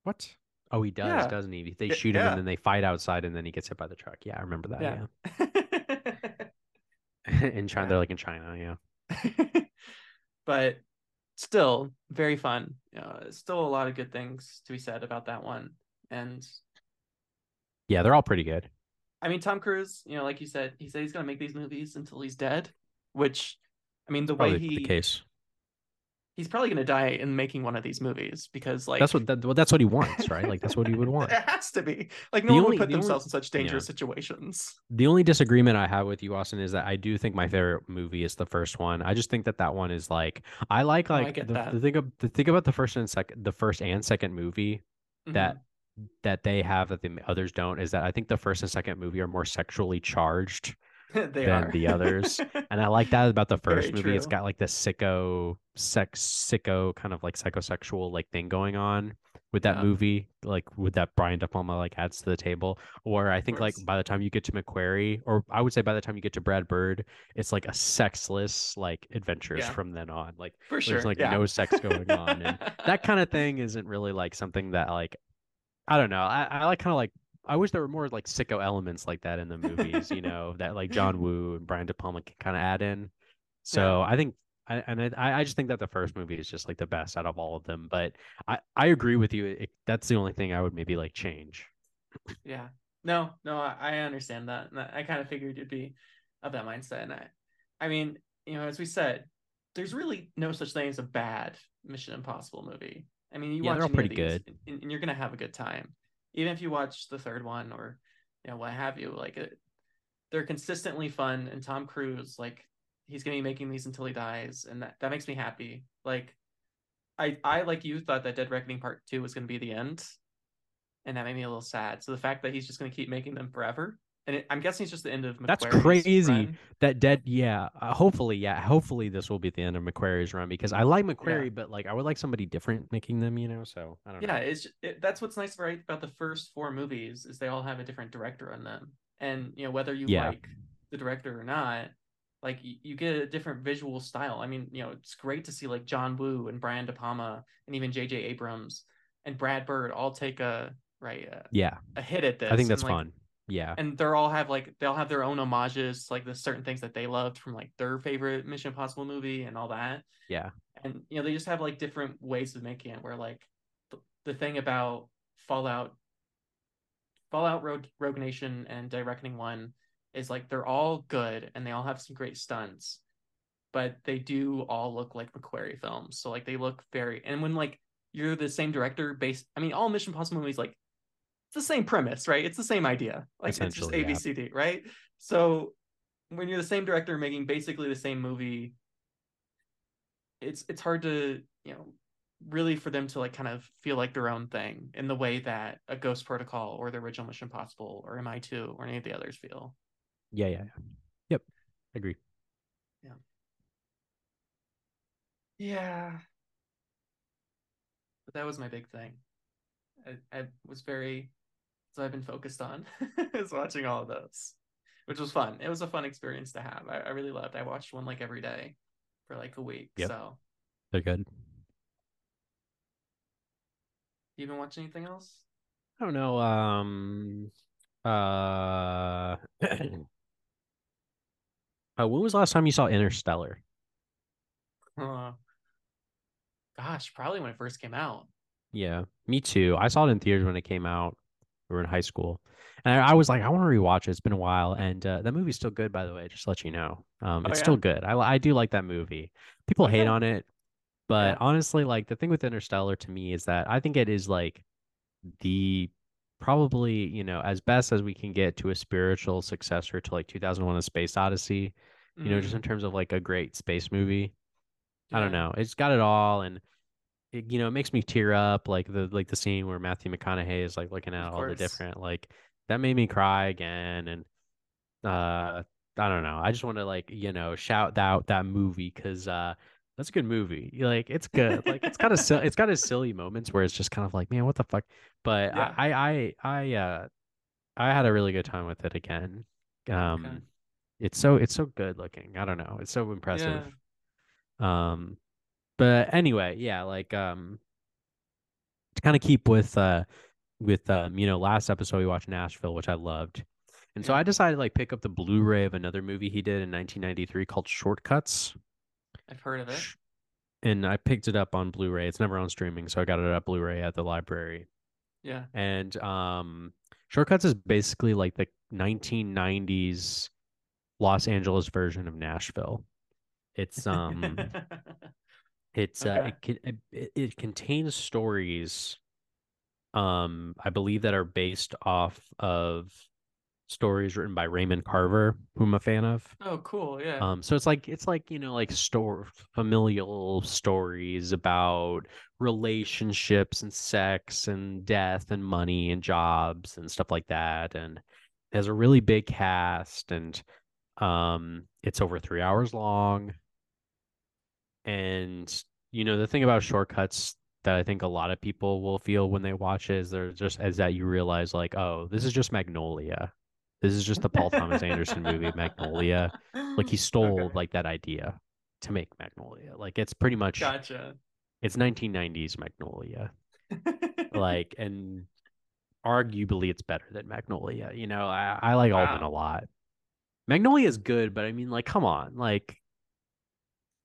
What? Oh, he does, Yeah. doesn't he? They shoot him yeah. and then they fight outside and then he gets hit by the truck. Yeah, I remember that. Yeah. In China, they're like in China. Yeah. but still very fun. Uh, still a lot of good things to be said about that one. And yeah, they're all pretty good. I mean, Tom Cruise, you know, like you said, he said he's gonna make these movies until he's dead, which I mean, the Probably way he the case. He's probably gonna die in making one of these movies because like That's what that, well, that's what he wants, right? Like that's what he would want. it has to be like The no one only- would put the only- themselves in such dangerous yeah. situations. The only disagreement I have with you, Austin, is that I do think my favorite movie is the first one. I just think that that one is like I like Oh, I like the, the thing of the thing about the first and second the first and second movie Mhm. that that they have that the others don't is that I think the first and second movie are more sexually charged than are the others. And I like that about the Very first movie. It's got like this sicko, sex, sicko kind of like psychosexual like thing going on with that Yeah. movie, like with that Brian De Palma like adds to the table. Or I think like by the time you get to McQuarrie, or I would say by the time you get to Brad Bird, it's like a sexless like adventures Yeah. from then on. Like for sure. there's like yeah. no sex going on, and that kind of thing isn't really like something that like I don't know. I, I like kind of like I wish there were more like sicko elements like that in the movies, you know, that like John Woo and Brian De Palma can kind of add in. So I think I and I, I just think that the first movie is just like the best out of all of them. But I I agree with you. It, that's the only thing I would maybe like change. Yeah. No, no, I, I understand that. And I, I kind of figured you'd be of that mindset. And I, I mean, you know, as we said, there's really no such thing as a bad Mission Impossible movie. I mean, you Yeah, watch they're all pretty good. and, and you're gonna have a good time, even if you watch the third one or, you know, what have you. Like, it, they're consistently fun. And Tom Cruise, like, he's gonna be making these until he dies, and that that makes me happy. Like, I I like you thought that Dead Reckoning Part Two was gonna be the end, and that made me a little sad. So the fact that he's just gonna keep making them forever, and it, I'm guessing it's just the end of That's crazy. run. That dead, yeah. Uh, hopefully, yeah. Hopefully, this will be the end of McQuarrie's run because I like McQuarrie, but like I would like somebody different making them. You know, so I don't Yeah, know. it's it, that's what's nice right about the first four movies is they all have a different director on them, and you know whether you Yeah. like the director or not, like you, you get a different visual style. I mean, you know, it's great to see like John Woo and Brian De Palma and even J.J. Abrams and Brad Bird all take a right a, Yeah, a hit at this. I think that's and, like, fun. Yeah, and they're all have like they'll have their own homages like the certain things that they loved from like their favorite Mission Impossible movie and all that. yeah, And you know they just have like different ways of making it. Where like the, the thing about Fallout, Fallout Rogue, Rogue Nation and Dead Reckoning One is like they're all good and they all have some great stunts, but they do all look like McQuarrie films. So like they look very and when like you're the same director based, I mean all Mission Impossible movies like it's the same premise, right? It's the same idea. Like it's just Essentially, yeah. ABCD, right? So when you're the same director making basically the same movie, it's it's hard to, you know, really for them to like kind of feel like their own thing in the way that a Ghost Protocol or the original Mission Impossible or MI2 or any of the others feel. yeah, yeah. yeah. Yep, I agree. Yeah. Yeah. But that was my big thing. I, I was very so I've been focused on is watching all of those. Which was fun. It was a fun experience to have. I, I really loved. I watched one like every day for like a week. Yep. So They're good. you been watching anything else? I don't know. Um, uh, uh, when was the last time you saw Interstellar? Uh, gosh, probably when it first came out. Yeah, me too. I saw it in theaters when it came out. We were in high school, and I, I was like, I want to rewatch it. It's been a while, and uh, that movie's still good, by the way. Just to let you know, um, Oh, it's yeah? still good. I I do like that movie. People hate on it, but Yeah. honestly, like the thing with Interstellar to me is that I think it is like the probably you know as best as we can get to a spiritual successor to like 2001: A Space Odyssey. You know, just Mm, in terms of like a great space movie. I don't know. It's got it all, and it, you know, it makes me tear up. Like the like the scene where Matthew McConaughey is like looking at Of all the different like that made me cry again. And uh, I don't know. I just want to like you know shout out that movie because uh, that's a good movie. Like it's good. Like it's kind of si- it's got its silly moments where it's just kind of like man, what the fuck. But Yeah. I I I I uh I had a really good time with it again. Um, Okay. it's so it's so good looking. I don't know. It's so impressive. Yeah. Um, but anyway, yeah, like um, to kind of keep with uh with um, you know, last episode we watched Nashville, which I loved. And so I decided to like pick up the Blu-ray of another movie he did in 1993 called Shortcuts. I've heard of it. And I picked it up on Blu-ray. It's never on streaming, so I got it at Blu-ray at the library. Yeah. And um, Shortcuts is basically like the 1990s Los Angeles version of Nashville. It's um, it's uh, Okay. it, it it contains stories, um, I believe that are based off of stories written by Raymond Carver, who I'm a fan of. Oh, cool. Yeah. Um, so it's like it's like you know like store familial stories about relationships and sex and death and money and jobs and stuff like that. And it has a really big cast and um, it's over three hours long. And you know the thing about shortcuts that I think a lot of people will feel when they watch it is they're just as that you realize like oh this is just Magnolia. This is just the Paul Thomas Anderson movie Magnolia like he stole Okay. like that idea to make Magnolia. Like it's pretty much Gotcha. it's 1990s Magnolia. Like and arguably it's better than Magnolia. You know, I, I like Wow. a lot. Magnolia is good, but I mean like come on. Like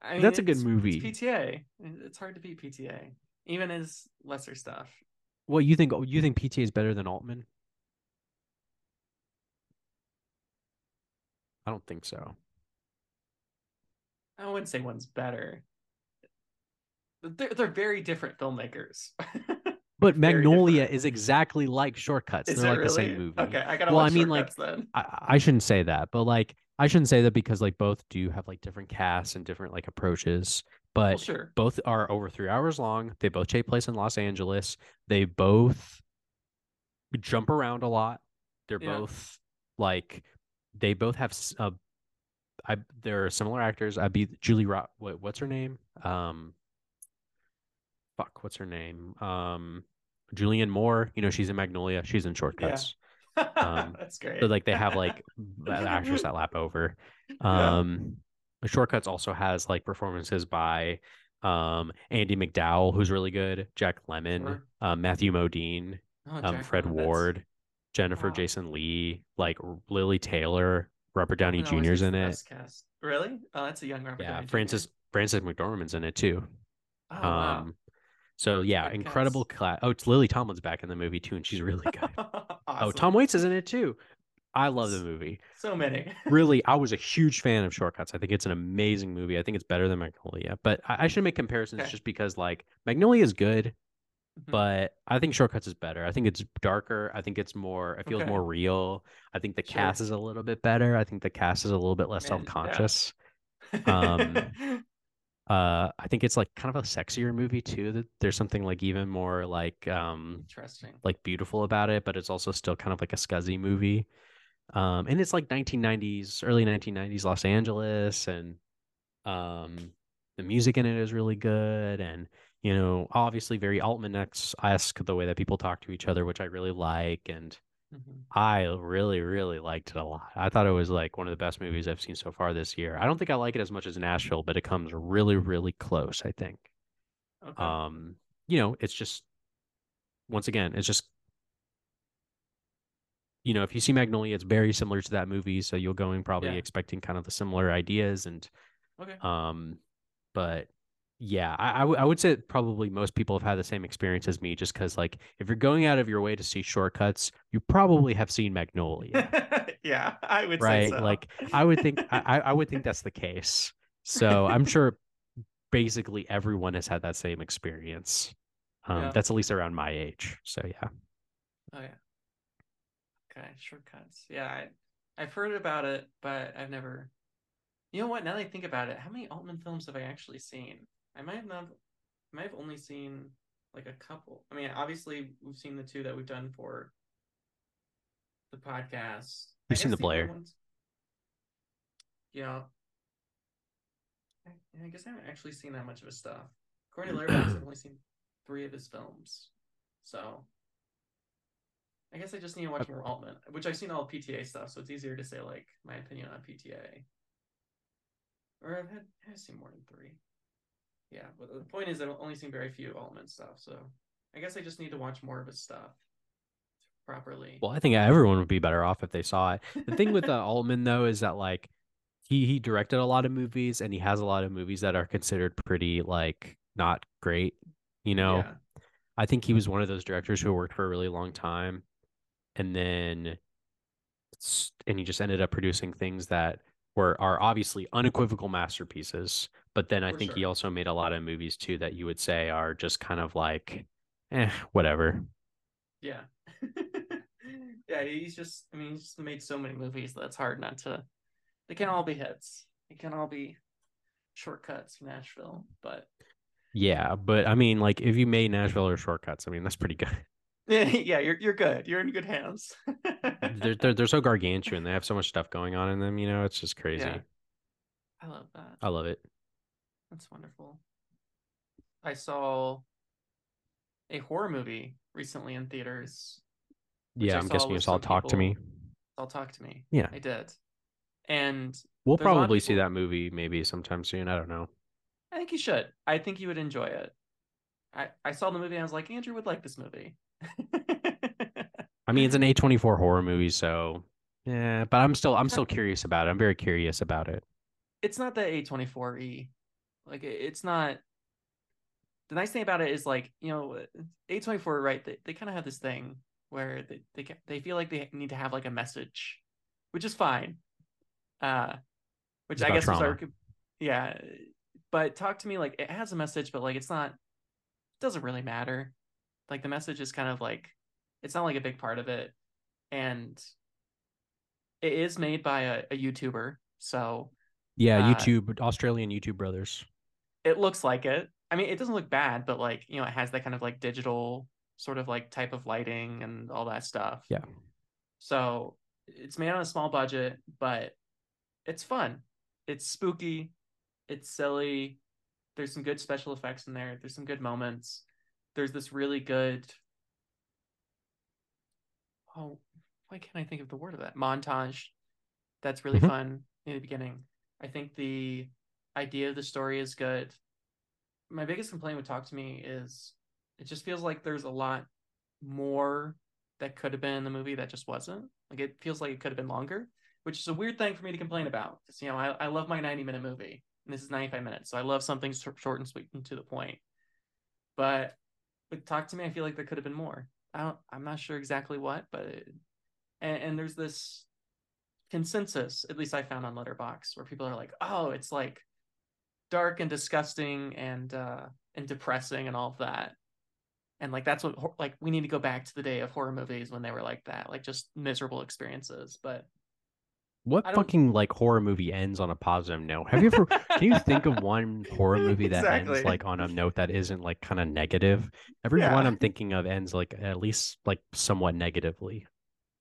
I mean, that's a good movie. It's PTA. It's hard to beat PTA, even as lesser stuff. Well, you think you think PTA is better than Altman? I don't think so. I wouldn't say one's better. They're, they're very different filmmakers. But Magnolia different. is exactly like Shortcuts. Is They're like the same movie. Okay, I gotta Well, watch I mean, like. I, I shouldn't say that, but like I shouldn't say that because like both do have like different casts and different like approaches. Well, But sure. both are over three hours long. They both take place in Los Angeles. They both jump around a lot. They're Yeah. both like they both have uh, I they're similar actors. I'd be Julie Ro- what, what's her name? Um fuck, what's her name? Um Julianne Moore, you know, she's in Magnolia, she's in Shortcuts. Um, That's great. So like they have like actors that lap over. Yeah. Um Shortcuts also has like performances by um Andie MacDowell, who's really good, Jack Lemmon, Sure. um, Matthew Modine, Oh, um, Fred Ward, Jennifer Wow. Jason Leigh, like Lili Taylor, Robert Downey Robert always Jr.'s in it. Cast. Really? Oh, that's a young Robert Yeah, Downey Jr. Frances Frances McDormand's in it too. Oh wow. So yeah, incredible class. Oh, it's Lily Tomlin's back in the movie too, and she's really good. Oh. Tom Waits is in it too. I love the movie. So many. really, I was a huge fan of Shortcuts. I think it's an amazing movie. I think it's better than Magnolia, but I, I shouldn't make comparisons Okay. just because like Magnolia is good, Mhm. but I think Shortcuts is better. I think it's darker. I think it's more. It feels Okay. more real. I think the Sure. cast is a little bit better. I think the cast is a little bit less self conscious. um, Uh, I think it's like kind of a sexier movie too. That there's something like even more like um Interesting. like beautiful about it, but it's also still kind of like a scuzzy movie. Um, and it's like 1990s, early 1990s Los Angeles, and um, the music in it is really good, and you know, obviously very Altman esque the way that people talk to each other, which I really like, and Mhm. I really, really liked it a lot. I thought it was like one of the best movies I've seen so far this year. I don't think I like it as much as Nashville, but it comes really, really close. I think. Okay. Um, you know, it's just once again, it's just you know, if you see Magnolia, it's very similar to that movie, so you'll go in probably Yeah. expecting kind of the similar ideas and okay. um, but yeah, I, I, w- I would say probably most people have had the same experience as me, just because like if you're going out of your way to see shortcuts, you probably have seen Magnolia, yeah, I would right? say so. Like I would think I, I I would think that's the case. So I'm sure basically everyone has had that same experience. Um, Yeah. That's at least around my age. So yeah. Oh yeah. Okay, shortcuts. Yeah, I I've heard about it, but I've never. You know what? Now that I think about it, how many Altman films have I actually seen? I might have not. I might have only seen like a couple. I mean, obviously we've seen the two that we've done for the podcast. You've seen The ones- Yeah. I, I guess I haven't actually seen that much of his stuff. To Letterboxd, I've only seen three of his films. So I guess I just need to watch more Altman, which I've seen all PTA stuff, so it's easier to say like my opinion on PTA. Or I've had I've seen more than three. Yeah, but the point is I've only seen very few Altman stuff, so I guess I just need to watch more of his stuff properly. Well, I think everyone would be better off if they saw it. The thing with uh, Altman though is that like he he directed a lot of movies and he has a lot of movies that are considered pretty like not great. You know, Yeah. I think he was one of those directors who worked for a really long time, and then and he just ended up producing things that were are obviously unequivocal masterpieces. But then I For think he also made a lot of movies too that you would say are just kind of like, eh, whatever. Yeah. Yeah, he's just I mean, he's just made so many movies that it's hard not to they can all be hits. They can all be shortcuts Nashville, but Yeah, but I mean, like if you made Nashville or Shortcuts, I mean that's pretty good. yeah, you're you're good. You're in good hands. they're, they're they're so gargantuan. They have so much stuff going on in them. You know, it's just crazy. Yeah. I love that. I love it. That's wonderful. I saw a horror movie recently in theaters. Yeah, I'm guessing you saw Talk to Me. people- All talk to me. Yeah. I did. And We'll probably see that movie maybe sometime soon. I don't know. I think you should. I think you would enjoy it. I, I saw the movie and I was like, Andrew would like this movie. I mean, it's an A24 horror movie, so yeah. But I'm still I'm still curious about it. I'm very curious about it. it's not the A24E. Like it- it's not the nice thing about it is like, you know, A24, right? They, they kind of have this thing where they, they they feel like they need to have like a message, which is fine. Uh which It's I guess was our trauma. yeah. But talk to me like it has a message, but like it's not it doesn't really matter. Like the message is kind of like it's not like a big part of it. And it is made by a, a YouTuber, so Yeah, Uh, YouTube Australian YouTube brothers. It looks like it. I mean, it doesn't look bad, but like, you know, it has that kind of like digital sort of like type of lighting and all that stuff. Yeah. So it's made on a small budget, but it's fun. It's spooky. It's silly. There's some good special effects in there. There's some good moments. There's this really good. Oh, why can't I think of the word of that? Montage. That's really Mhm. fun in the beginning. I think the idea of the story is good. My biggest complaint with Talk to Me is it just feels like there's a lot more that could have been in the movie that just wasn't. Like it feels like it could have been longer, which is a weird thing for me to complain about. Because you know, I, I love my 90 minute movie, and this is 95 minutes, so I love something short and sweet and to the point. But with Talk to Me, I feel like there could have been more. I don't. I'm not sure exactly what, but it, and, and there's this consensus, at least I found on Letterboxd, where people are like, "Oh, it's like dark and disgusting and uh and depressing and all of that." And like that's what like we need to go back to the day of horror movies when they were like that, like just miserable experiences. But What fucking like horror movie ends on a positive note? Have you ever can you think of one horror movie that Exactly. ends like on a note that isn't like kind of negative? Every Yeah. one I'm thinking of ends like at least like somewhat negatively.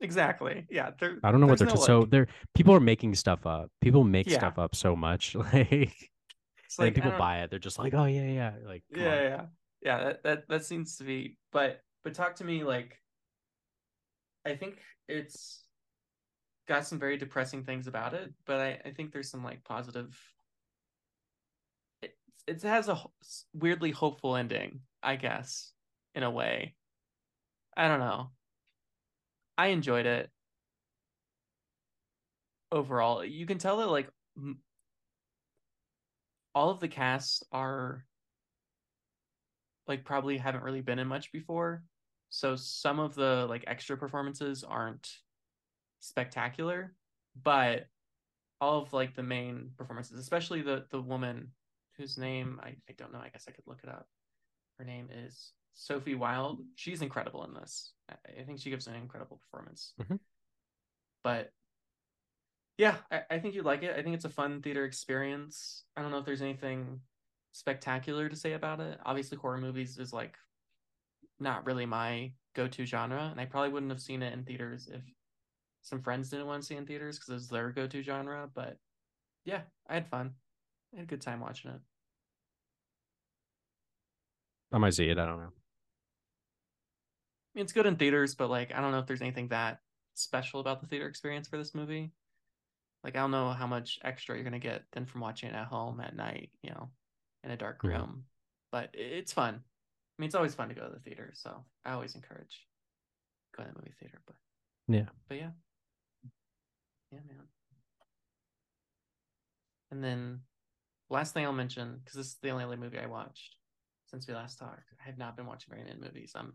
exactly, yeah. There, I don't know what they're no, t- so like- they're people are making stuff up. People make Yeah. stuff up so much like it's like, people buy it. They're just like, "Oh yeah, yeah." Like yeah on. yeah yeah that, that that seems to be but but talk to me like i think it's got some very depressing things about it but i, I think there's some like positive it, it has a weirdly hopeful ending i guess in a way i don't know i enjoyed it overall you can tell that like all of the casts are like probably haven't really been in much before. So some of the like extra performances aren't spectacular, but all of like the main performances, especially the the woman whose name I, I don't know, I guess I could look it up. Her name is Sophie Wilde. She's incredible in this. I, think she gives an incredible performance. Mhm. But yeah, I, I think you'd like it. I think it's a fun theater experience. I don't know if there's anything spectacular to say about it. Obviously, horror movies is like not really my go-to genre, and I probably wouldn't have seen it in theaters if some friends didn't want to see it in theaters because it's their go-to genre. But yeah, I had fun. I had a good time watching it. I might see it. I don't know. I mean, it's good in theaters, but like I don't know if there's anything that special about the theater experience for this movie. Like I don't know how much extra you're gonna get than from watching it at home at night, you know, in a dark room. But it's fun. I mean, it's always fun to go to the theater, so I always encourage going to the movie theater. But Yeah. but yeah, yeah, man. And then last thing I'll mention, because this is the only other movie I watched since we last talked. I have not been watching very many movies. I'm,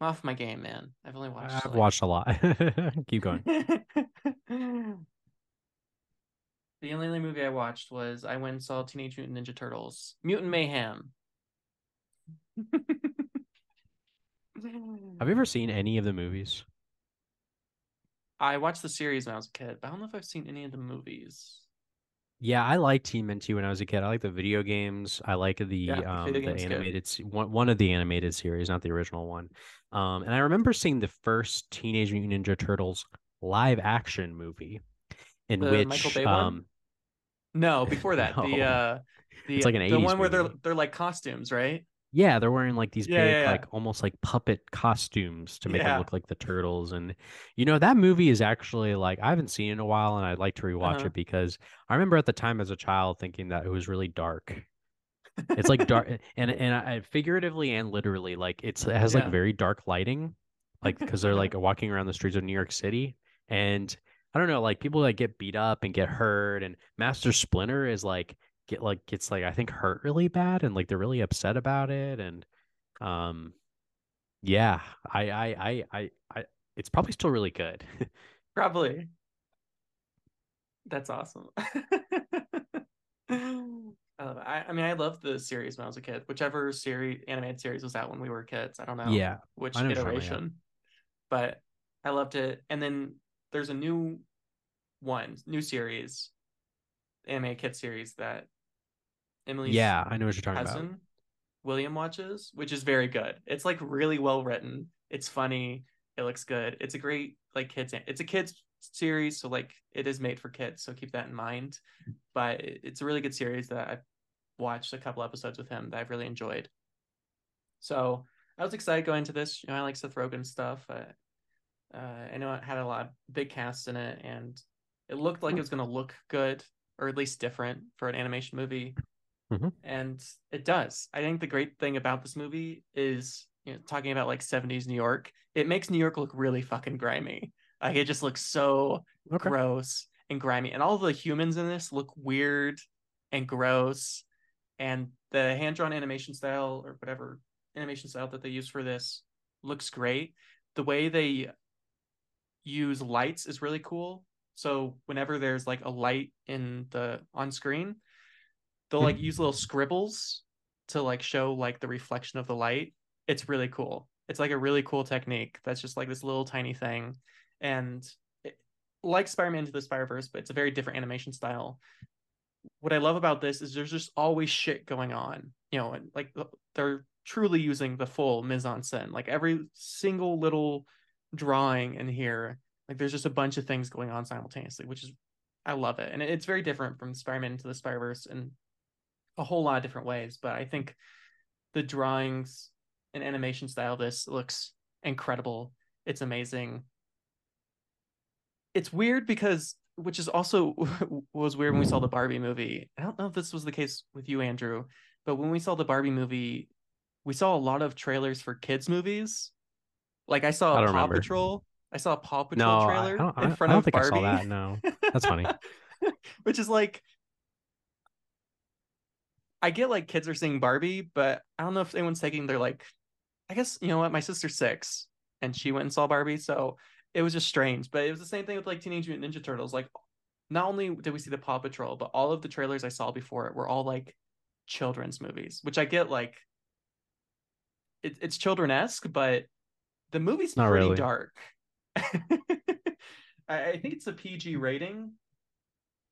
I'm off my game, man. I've only watched. I've like... watched a lot. Keep going. the only other movie I watched was I went and saw Teenage Mutant Ninja Turtles: Mutant Mayhem. Have you ever seen any of the movies? I watched the series when I was a kid, but I don't know if I've seen any of the movies. Yeah, I liked TMNT when I was a kid. I like the video games. I like the Yeah, um the game's good. animated one one of the animated series, not the original one. Um, and I remember seeing the first Teenage Mutant Ninja Turtles live action movie, in The which Michael Bay one? um No, before that, the uh, the It's like an the 80s one where they're they're like costumes, right? yeah, they're wearing like these Yeah, big yeah, yeah. like almost like puppet costumes to make them Yeah. look like the turtles. And you know that movie is actually like I haven't seen it in a while, and I'd like to rewatch Uh-huh. it because I remember at the time as a child thinking that it was really dark. It's like dark and and I figuratively and literally like it's it has like very dark lighting, like because they're like walking around the streets of New York City, and I don't know, like people like get beat up and get hurt, and Master Splinter is like get like gets like I think hurt really bad, and like they're really upset about it, and um, yeah, I I I I, I it's probably still really good. Probably. That's awesome. I. I, I mean, I loved the series when I was a kid. Whichever series, animated series was out when we were kids. I don't know yeah, which know what you're talking about, iteration, but I loved it. And then there's a new one, new series, anime kid series that Emily's yeah, I know what you're talking about. cousin William watches, which is very good. It's like really well written. It's funny. It looks good. It's a great like kids. It's a kids series, so like it is made for kids. So keep that in mind. But it's a really good series that I've watched a couple episodes with him that I've really enjoyed. So I was excited going into this. You know, I like Seth Rogen stuff. Uh, uh, I know it had a lot of big cast in it, and it looked like it was going to look good or at least different for an animation movie and it does. I think the great thing about this movie is, you know, talking about like 70s New York, it makes New York look really fucking grimy. Like it just looks so Okay. gross and grimy. And all the humans in this look weird and gross. And the hand drawn animation style or whatever animation style that they use for this looks great. The way they use lights is really cool. So whenever there's like a light in the on screen, they'll like use little scribbles to like show like the reflection of the light. It's really cool. It's like a really cool technique. That's just like this little tiny thing, and it, like Spider-Man into the Spider-Verse, but it's a very different animation style. What I love about this is there's just always shit going on, you know, and like they're truly using the full mise en scène. Like every single little drawing in here, like there's just a bunch of things going on simultaneously, which is I love it, and it's very different from Spider-Man into the Spider-Verse and a whole lot of different ways. But I think the drawings and animation style this looks incredible. It's amazing. It's weird because, which is also was weird when we saw the Barbie movie. I don't know if this was the case with you, Andrew, but when we saw the Barbie movie, we saw a lot of trailers for kids' movies. Like I saw I Paw remember. Patrol. I saw a Paw Patrol No, I, I trailer don't. I, in I front don't of think Barbie. I saw that. No, that's funny. Which is like I get like kids are seeing Barbie, but I don't know if anyone's taking their like I guess you know what, my sister's six and she went and saw Barbie, so it was just strange. But it was the same thing with like Teenage Mutant Ninja Turtles. Like not only did we see the Paw Patrol, but all of the trailers I saw before it were all like children's movies, which I get like it, it's children-esque, but the movie's Not pretty really. dark. I, I think it's a PG rating,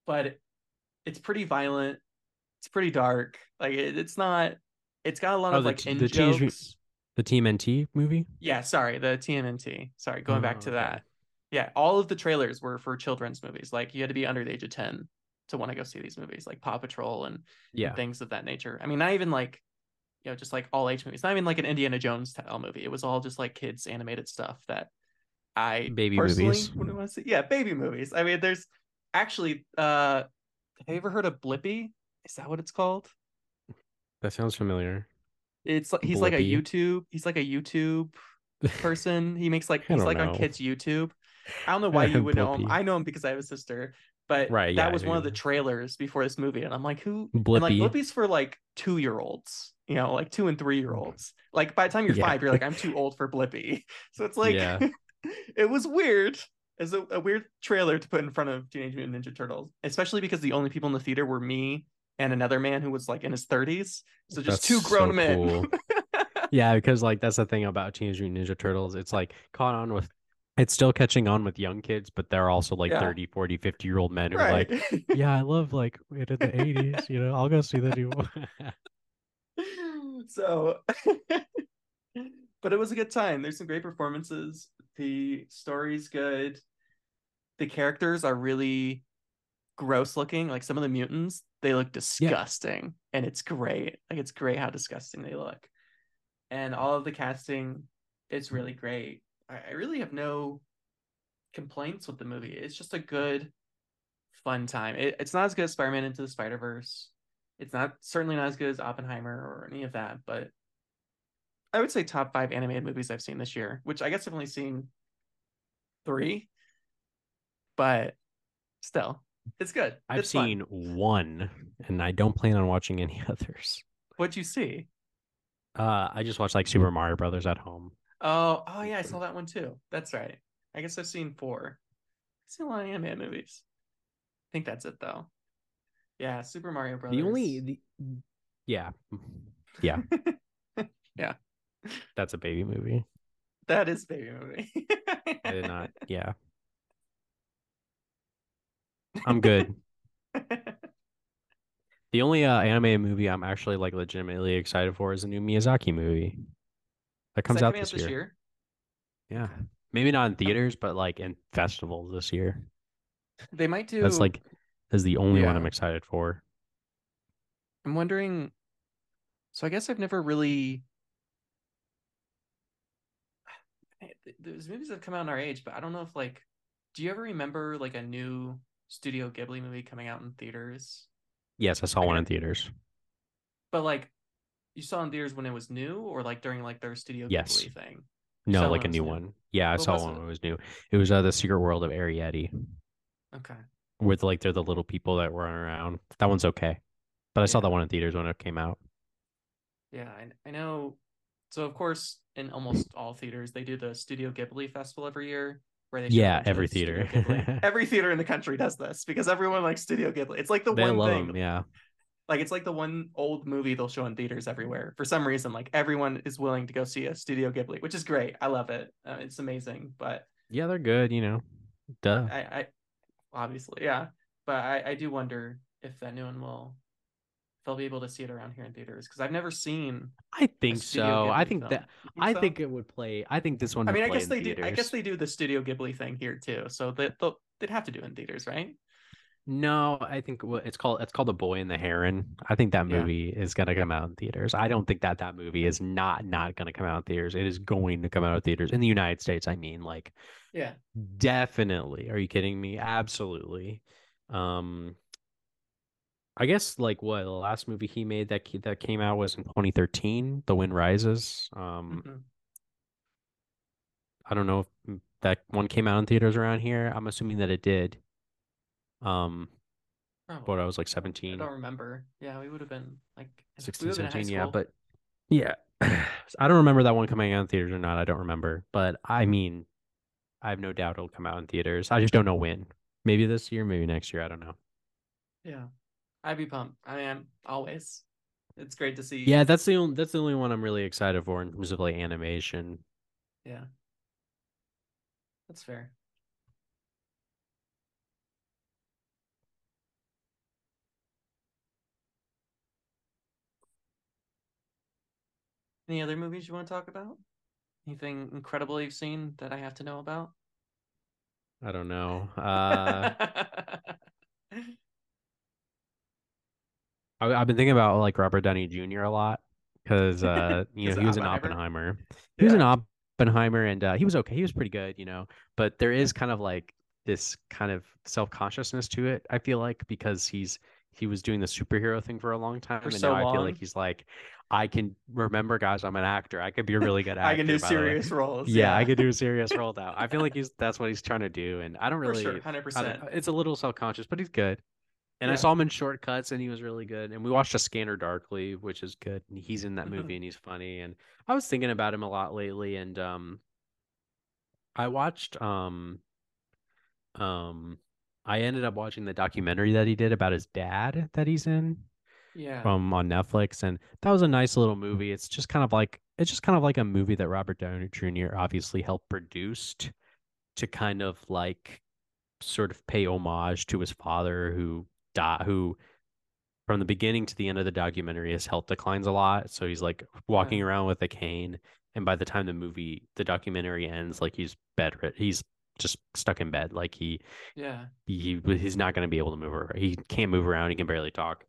but it's pretty violent. It's pretty dark. Like it, it's not. It's got a lot Oh, of like in the jokes. The Team NT movie. Yeah, sorry, the TMNT. Sorry, going back Oh, to okay. that. Yeah, all of the trailers were for children's movies. Like you had to be under the age of ten to want to go see these movies, like Paw Patrol and, and Yeah. things of that nature. I mean, not even like you know, just like all age movies. Not even like an Indiana Jones style movie. It was all just like kids animated stuff that I Baby personally movies. wouldn't want to see. Yeah, baby movies. I mean, there's actually uh have you ever heard of Blippi? Is that what it's called? That sounds familiar. It's like he's like a YouTube. He's like a YouTube person. He makes like he's like on kids YouTube. I don't know why you would know him. I know him because I have a sister, But Right, that yeah, was one of the trailers before this movie, and I'm like, who? And like Blippi. Blippi's for like two year olds, you know, like two and three year mm-hmm. olds. Like by the time you're Yeah. five, you're like, I'm too old for Blippi. So it's like, Yeah. it was weird. as a, a weird trailer to put in front of Teenage Mutant Ninja Turtles, especially because the only people in the theater were me and another man who was like in his 30s. So just That's two grown so men. cool. Yeah, because like that's the thing about Teenage Mutant Ninja Turtles. It's like caught on with it's still catching on with young kids, but they're also like Yeah. 30, 40, 50 year old men who are like, yeah, I love like it in the 80s, you know, I'll go see the new one. So but it was a good time. There's some great performances. The story's good. The characters are really gross looking like some of the mutants they look disgusting and it's great. Like it's great how disgusting they look. And all of the casting it's mm-hmm. really great. I, I really have no complaints with the movie. It's just a good fun time. It, it's not as good as spider-man into the spider-verse it's not certainly not as good as Oppenheimer or any of that, but I would say top five animated movies I've seen this year, which I guess I've only seen three, but still, it's good. I've It's fun. seen one and I don't plan on watching any others. What'd you see? Uh I just watched like Super Mario Brothers at home. Oh, oh yeah, I saw that one too. That's right. I guess I've seen four. I've seen a lot of animated movies. I think that's it though. Yeah, Super Mario Brothers. The only the yeah. Yeah, yeah, that's a baby movie. that is baby movie. I did not. Yeah. I'm good. The only uh, anime movie I'm actually like legitimately excited for is a new Miyazaki movie that comes that out this, year. year? Yeah, maybe not in theaters, but like in festivals this year. They might do. That's like is the only one I'm excited for. I'm wondering. So I guess I've never really. th- There's movies that have come out in our age, but I don't know if like, do you ever remember like a new Studio Ghibli movie coming out in theaters? Yes, I saw I one in theaters. But like, you saw in theaters when it was new, or like during like their Studio Yes. Ghibli thing. No, like a new new. one. Yeah, I What saw one it? when it was new. It was uh, the Secret World of Arrietty, Okay. With like they're the little people that run around. That one's okay, but I saw that one in theaters when it came out. Yeah, I, I know. So of course, in almost all theaters, they do the Studio Ghibli Festival every year, where they show Yeah, every theater. Every theater in the country does this because everyone likes Studio Ghibli. It's like the They one thing, them. Yeah, like it's like the one old movie they'll show in theaters everywhere. For some reason, like everyone is willing to go see a Studio Ghibli, which is great. I love it. Uh, it's amazing. But yeah, they're good. You know, duh. I, I obviously, yeah. But I, I do wonder if that new one will, if they'll be able to see it around here in theaters because I've never seen. I think so. I think film. that You I so? think it would play. I think this one. I mean, I guess they do. I guess they do the Studio Ghibli thing here too. So they they'll, they'd have to do it in theaters, right? No, I think what it's called. It's called The Boy and the Heron. I think that Yeah. movie is gonna come out in theaters. I don't think that that movie is not not gonna come out in theaters. It is going to come out in theaters in the United States. I mean, like Yeah. definitely. Are you kidding me? Absolutely. Um, I guess like what the last movie he made that that came out was in 2013, The Wind Rises. Um, Mhm. I don't know if mm, that one came out in theaters around here. I'm assuming that it did. Um, Probably. but I was like 17. I 17. don't remember. Yeah, we would have been like we 16, would have been in high 17, yeah, but yeah, I don't remember that one coming out in theaters or not. I don't remember, but I mean, I have no doubt it'll come out in theaters. I just don't know when. Maybe this year, maybe next year. I don't know. yeah, I'd be pumped. I am always. It's great to see. Yeah, that's the only that's the only one I'm really excited for in terms of like animation. yeah, that's fair. Any other movies you want to talk about? Anything incredible you've seen that I have to know about? I don't know. Uh, I, I've been thinking about like Robert Downey Jr. a lot because uh, you know, he was in Oppenheimer? Oppenheimer. He was in Oppenheimer, and uh, he was okay. He was pretty good, you know. But there is kind of like this kind of self consciousness to it. I feel like because he's he was doing the superhero thing for a long time, For and so now I feel like he's like, I can remember, guys, I'm an actor. I could be a really good actor. I can do by the way." serious roles. Yeah, I could do a serious role now. I feel like he's that's what he's trying to do, and I don't really. sure, hundred I percent. it's a little self conscious, but he's good. And I saw him in Shortcuts, and he was really good. And we watched A Scanner Darkly, which is good. And he's in that movie, and he's funny. And I was thinking about him a lot lately. And um, I watched um, um, I ended up watching the documentary that he did about his dad that he's in Yeah. from on Netflix, and that was a nice little movie. It's just kind of like it's just kind of like a movie that Robert Downey Jr. obviously helped produced to kind of like sort of pay homage to his father who died who from the beginning to the end of the documentary his health declines a lot so he's like walking Yeah. around with a cane and by the time the movie the documentary ends like he's bedrid he's just stuck in bed like he yeah. he he's not going to be able to move around. he can't move around he can barely talk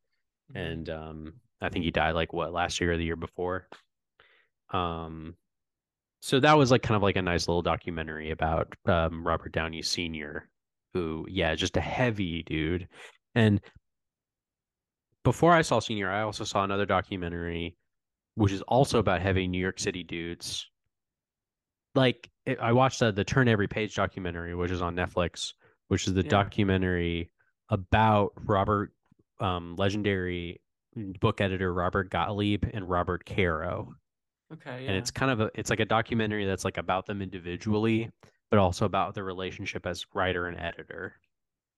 Mhm. and um I think he died like what last year or the year before. Um so that was like kind of like a nice little documentary about um Robert Downey Sr. who yeah, just a heavy dude. And before I saw Senior, I also saw another documentary which is also about heavy New York City dudes. Like it, I watched the, the Turn Every Page documentary, which is on Netflix, which is the Yeah. documentary about Robert, um, legendary book editor Robert Gottlieb and Robert Caro. Okay. Yeah. And it's kind of a it's like a documentary that's like about them individually, but also about their relationship as writer and editor.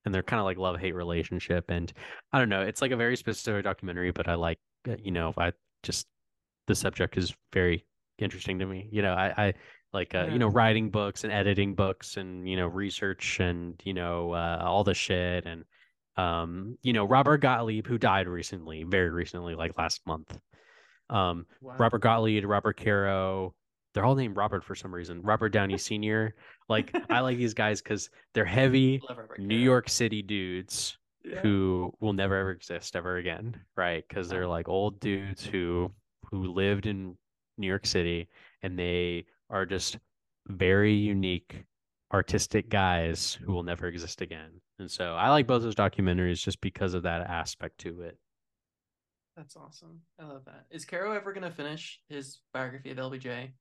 And they're kind of like love hate relationship. And I don't know, it's like a very specific documentary, but I like uh, you know, I just the subject is very interesting to me. You know, I, I like uh, Yeah. you know writing books and editing books and you know research and you know uh, all the shit and um you know Robert Gottlieb who died recently, very recently, like last month. Um, Wow. Robert Gottlieb, Robert Caro, they're all named Robert for some reason. Robert Downey Sr. Like I like these guys because they're heavy New. York City dudes Yeah. who will never ever exist ever again, right? Because they're like old dudes who who lived in New York City and they are just very unique artistic guys who will never exist again. And so I like both those documentaries just because of that aspect to it. That's awesome. I love that. Is Caro ever gonna finish his biography of LBJ?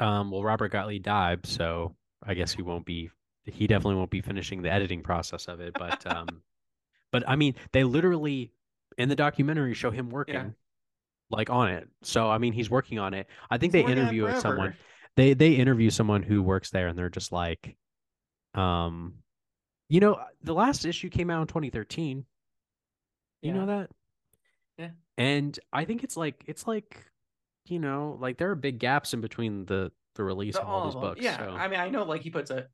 Um, well, Robert Gottlieb died, so I guess he won't be. He definitely won't be finishing the editing process of it. But, um, but I mean, they literally in the documentary show him working, like on it. So I mean, he's working on it. I think He's they working on it interview someone. They they interview someone who works there, and they're just like, um, you know, the last issue came out in 2013. You know that? Yeah. And I think it's like it's like, you know, like there are big gaps in between the the release The- of all these of 'em. books. Yeah. so. I mean, I know like he puts a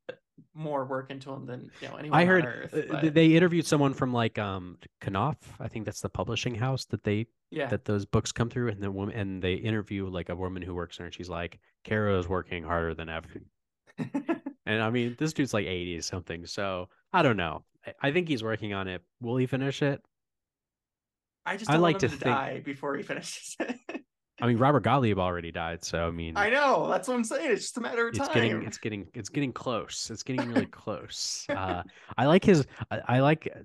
more work into them than you know anyone I on heard Earth. uh, but they interviewed someone from like um Knopf. I think that's the publishing house that they yeah. that those books come through, and the woman and they interview like a woman who works there, and she's like, "Caro is working harder than ever." And I mean, this dude's like eighty something, so I don't know. I- I think he's working on it. Will he finish it? I just I like to to, think- die before he finishes it. I mean, Robert Gottlieb already died, so I mean, I know. That's what I'm saying. It's just a matter of it's time. getting it's getting it's getting close it's getting really close uh i like his i, I like uh,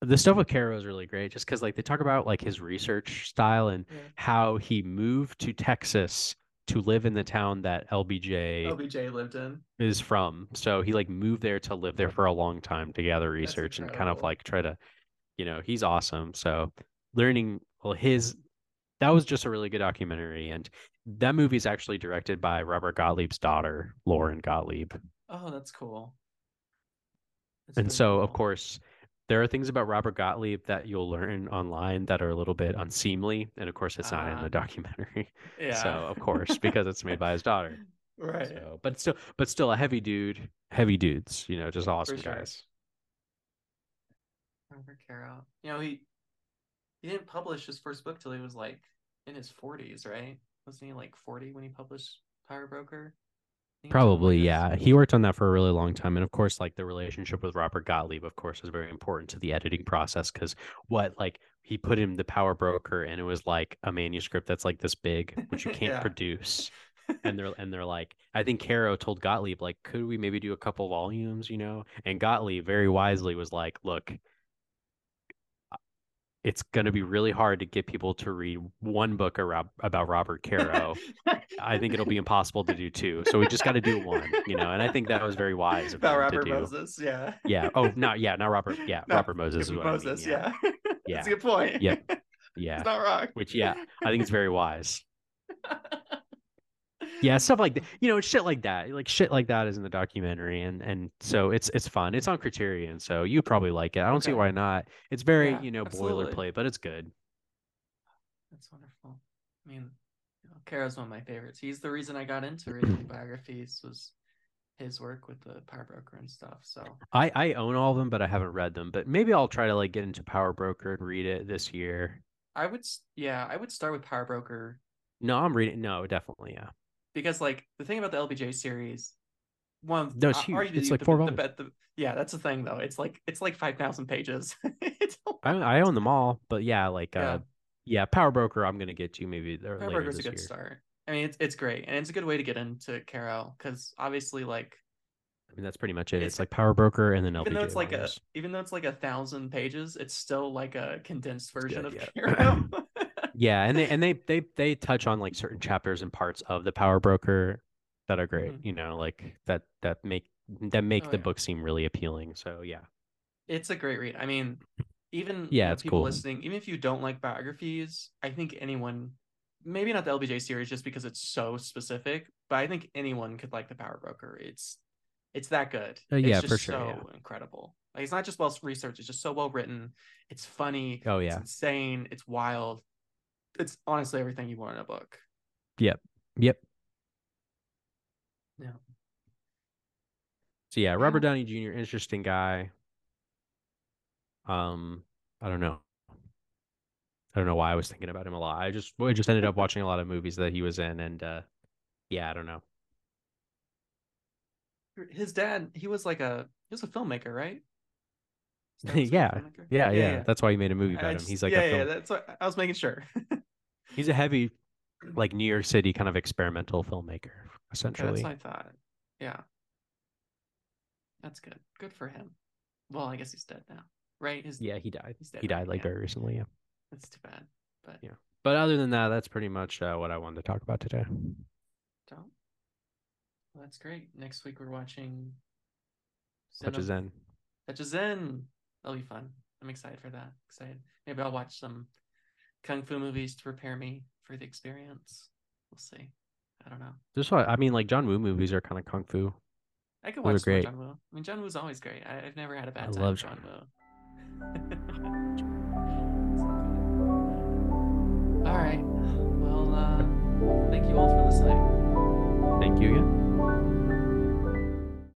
the stuff with Caro is really great just because like they talk about like his research style and Yeah. how he moved to texas to live in the town that lbj LBJ lived in. is from so he like moved there to live there for a long time to gather research and kind of like try to you know he's awesome so learning well his that was just a really good documentary and that movie is actually directed by robert gottlieb's daughter lauren gottlieb Oh, that's cool. That's and so of course there are things about robert gottlieb that you'll learn online that are a little bit unseemly and of course it's not in Ah. the documentary yeah. so of course because it's made by his daughter right. so but still but still a heavy dude heavy dudes you know just awesome sure. guys Robert Caro. You know, he he didn't publish his first book till he was like in his 40s, right? Wasn't he like 40 when he published Power Broker? I think it was something Probably, yeah. He worked on that for a really long time. And of course, like the relationship with Robert Gottlieb, of course, is very important to the editing process because what, like, he put in the power broker and it was like a manuscript that's like this big, which you can't Yeah. produce. and they're and they're like, I think Caro told Gottlieb like, could we maybe do a couple volumes, you know? And Gottlieb very wisely was like, look, it's going to be really hard to get people to read one book about, Robert Caro. I think it'll be impossible to do two. So we just got to do one, you know. And I think that was very wise about Robert Moses. Yeah. Yeah. Oh, not yeah, not Robert. Yeah, Robert Moses. Moses. I mean, yeah. Yeah. yeah. That's a good point. Yep. Yeah. It's not wrong. Which yeah, I think it's very wise. yeah, stuff like that. You know, shit like that. Like shit like that is in the documentary, and and so it's it's fun. It's on Criterion, so you probably like it. I don't okay. see why not. It's very yeah, you know absolutely. boilerplate, but it's good. That's wonderful. I mean, you know, Caro's one of my favorites. He's the reason I got into reading biographies. Was his work with the Power Broker and stuff. So I I own all of them, but I haven't read them. But maybe I'll try to like get into Power Broker and read it this year. I would, yeah, I would start with Power Broker. No, I'm reading. No, definitely, yeah. Because like the thing about the LBJ series, one no, it's huge. It's like four the, the, the, yeah, that's the thing though. It's like it's like five thousand pages. I, I own them all, but yeah, like yeah. uh, yeah, Power Broker. I'm gonna get to maybe Power Broker's a good year. start. I mean, it's it's great, and it's a good way to get into Caro because obviously, like, I mean, that's pretty much it. It's, it's like Power Broker and then LBJ. even though it's like a even though it's like a thousand pages, it's still like a condensed version good, of yeah. Caro. yeah, and they and they they they touch on like certain chapters and parts of the Power Broker that are great. Mm-hmm. You know, like that that make that make oh, the yeah. book seem really appealing. So yeah, it's a great read. I mean, even yeah, it's people cool. listening, even if you don't like biographies, I think anyone, maybe not the LBJ series just because it's so specific, but I think anyone could like the Power Broker. It's it's that good. Uh, yeah, it's for sure. So yeah. incredible. Like it's not just well researched; it's just so well written. It's funny. Oh yeah, it's insane. It's wild. It's honestly everything you want in a book. Yep. Yep. Yeah. So yeah, Robert Downey Jr. interesting guy. Um, I don't know. I don't know why I was thinking about him a lot. I just I just ended up watching a lot of movies that he was in, and uh, yeah, I don't know his dad he was like a he was a filmmaker right yeah. yeah. yeah yeah that's why he made a movie about him he's like yeah yeah that's what i was making sure he's a heavy like new york city kind of experimental filmmaker essentially that's what i thought yeah that's good good for him well i guess he's dead now right his, yeah he died dead, he died right? like yeah. very recently yeah that's too bad but yeah but other than that that's pretty much uh, what i wanted to talk about today don't well, that's great. Next week we're watching Touch of Zen. Touch of Zen. That'll be fun. I'm excited for that. Excited. Maybe I'll watch some kung fu movies to prepare me for the experience. We'll see. I don't know. Just what I mean, like John Woo movies are kind of kung fu. I could watch great. John Woo. I mean, John Woo's always great. I, have never had a bad I time love John Woo. all right. Well, uh, thank you all for listening. Thank you again.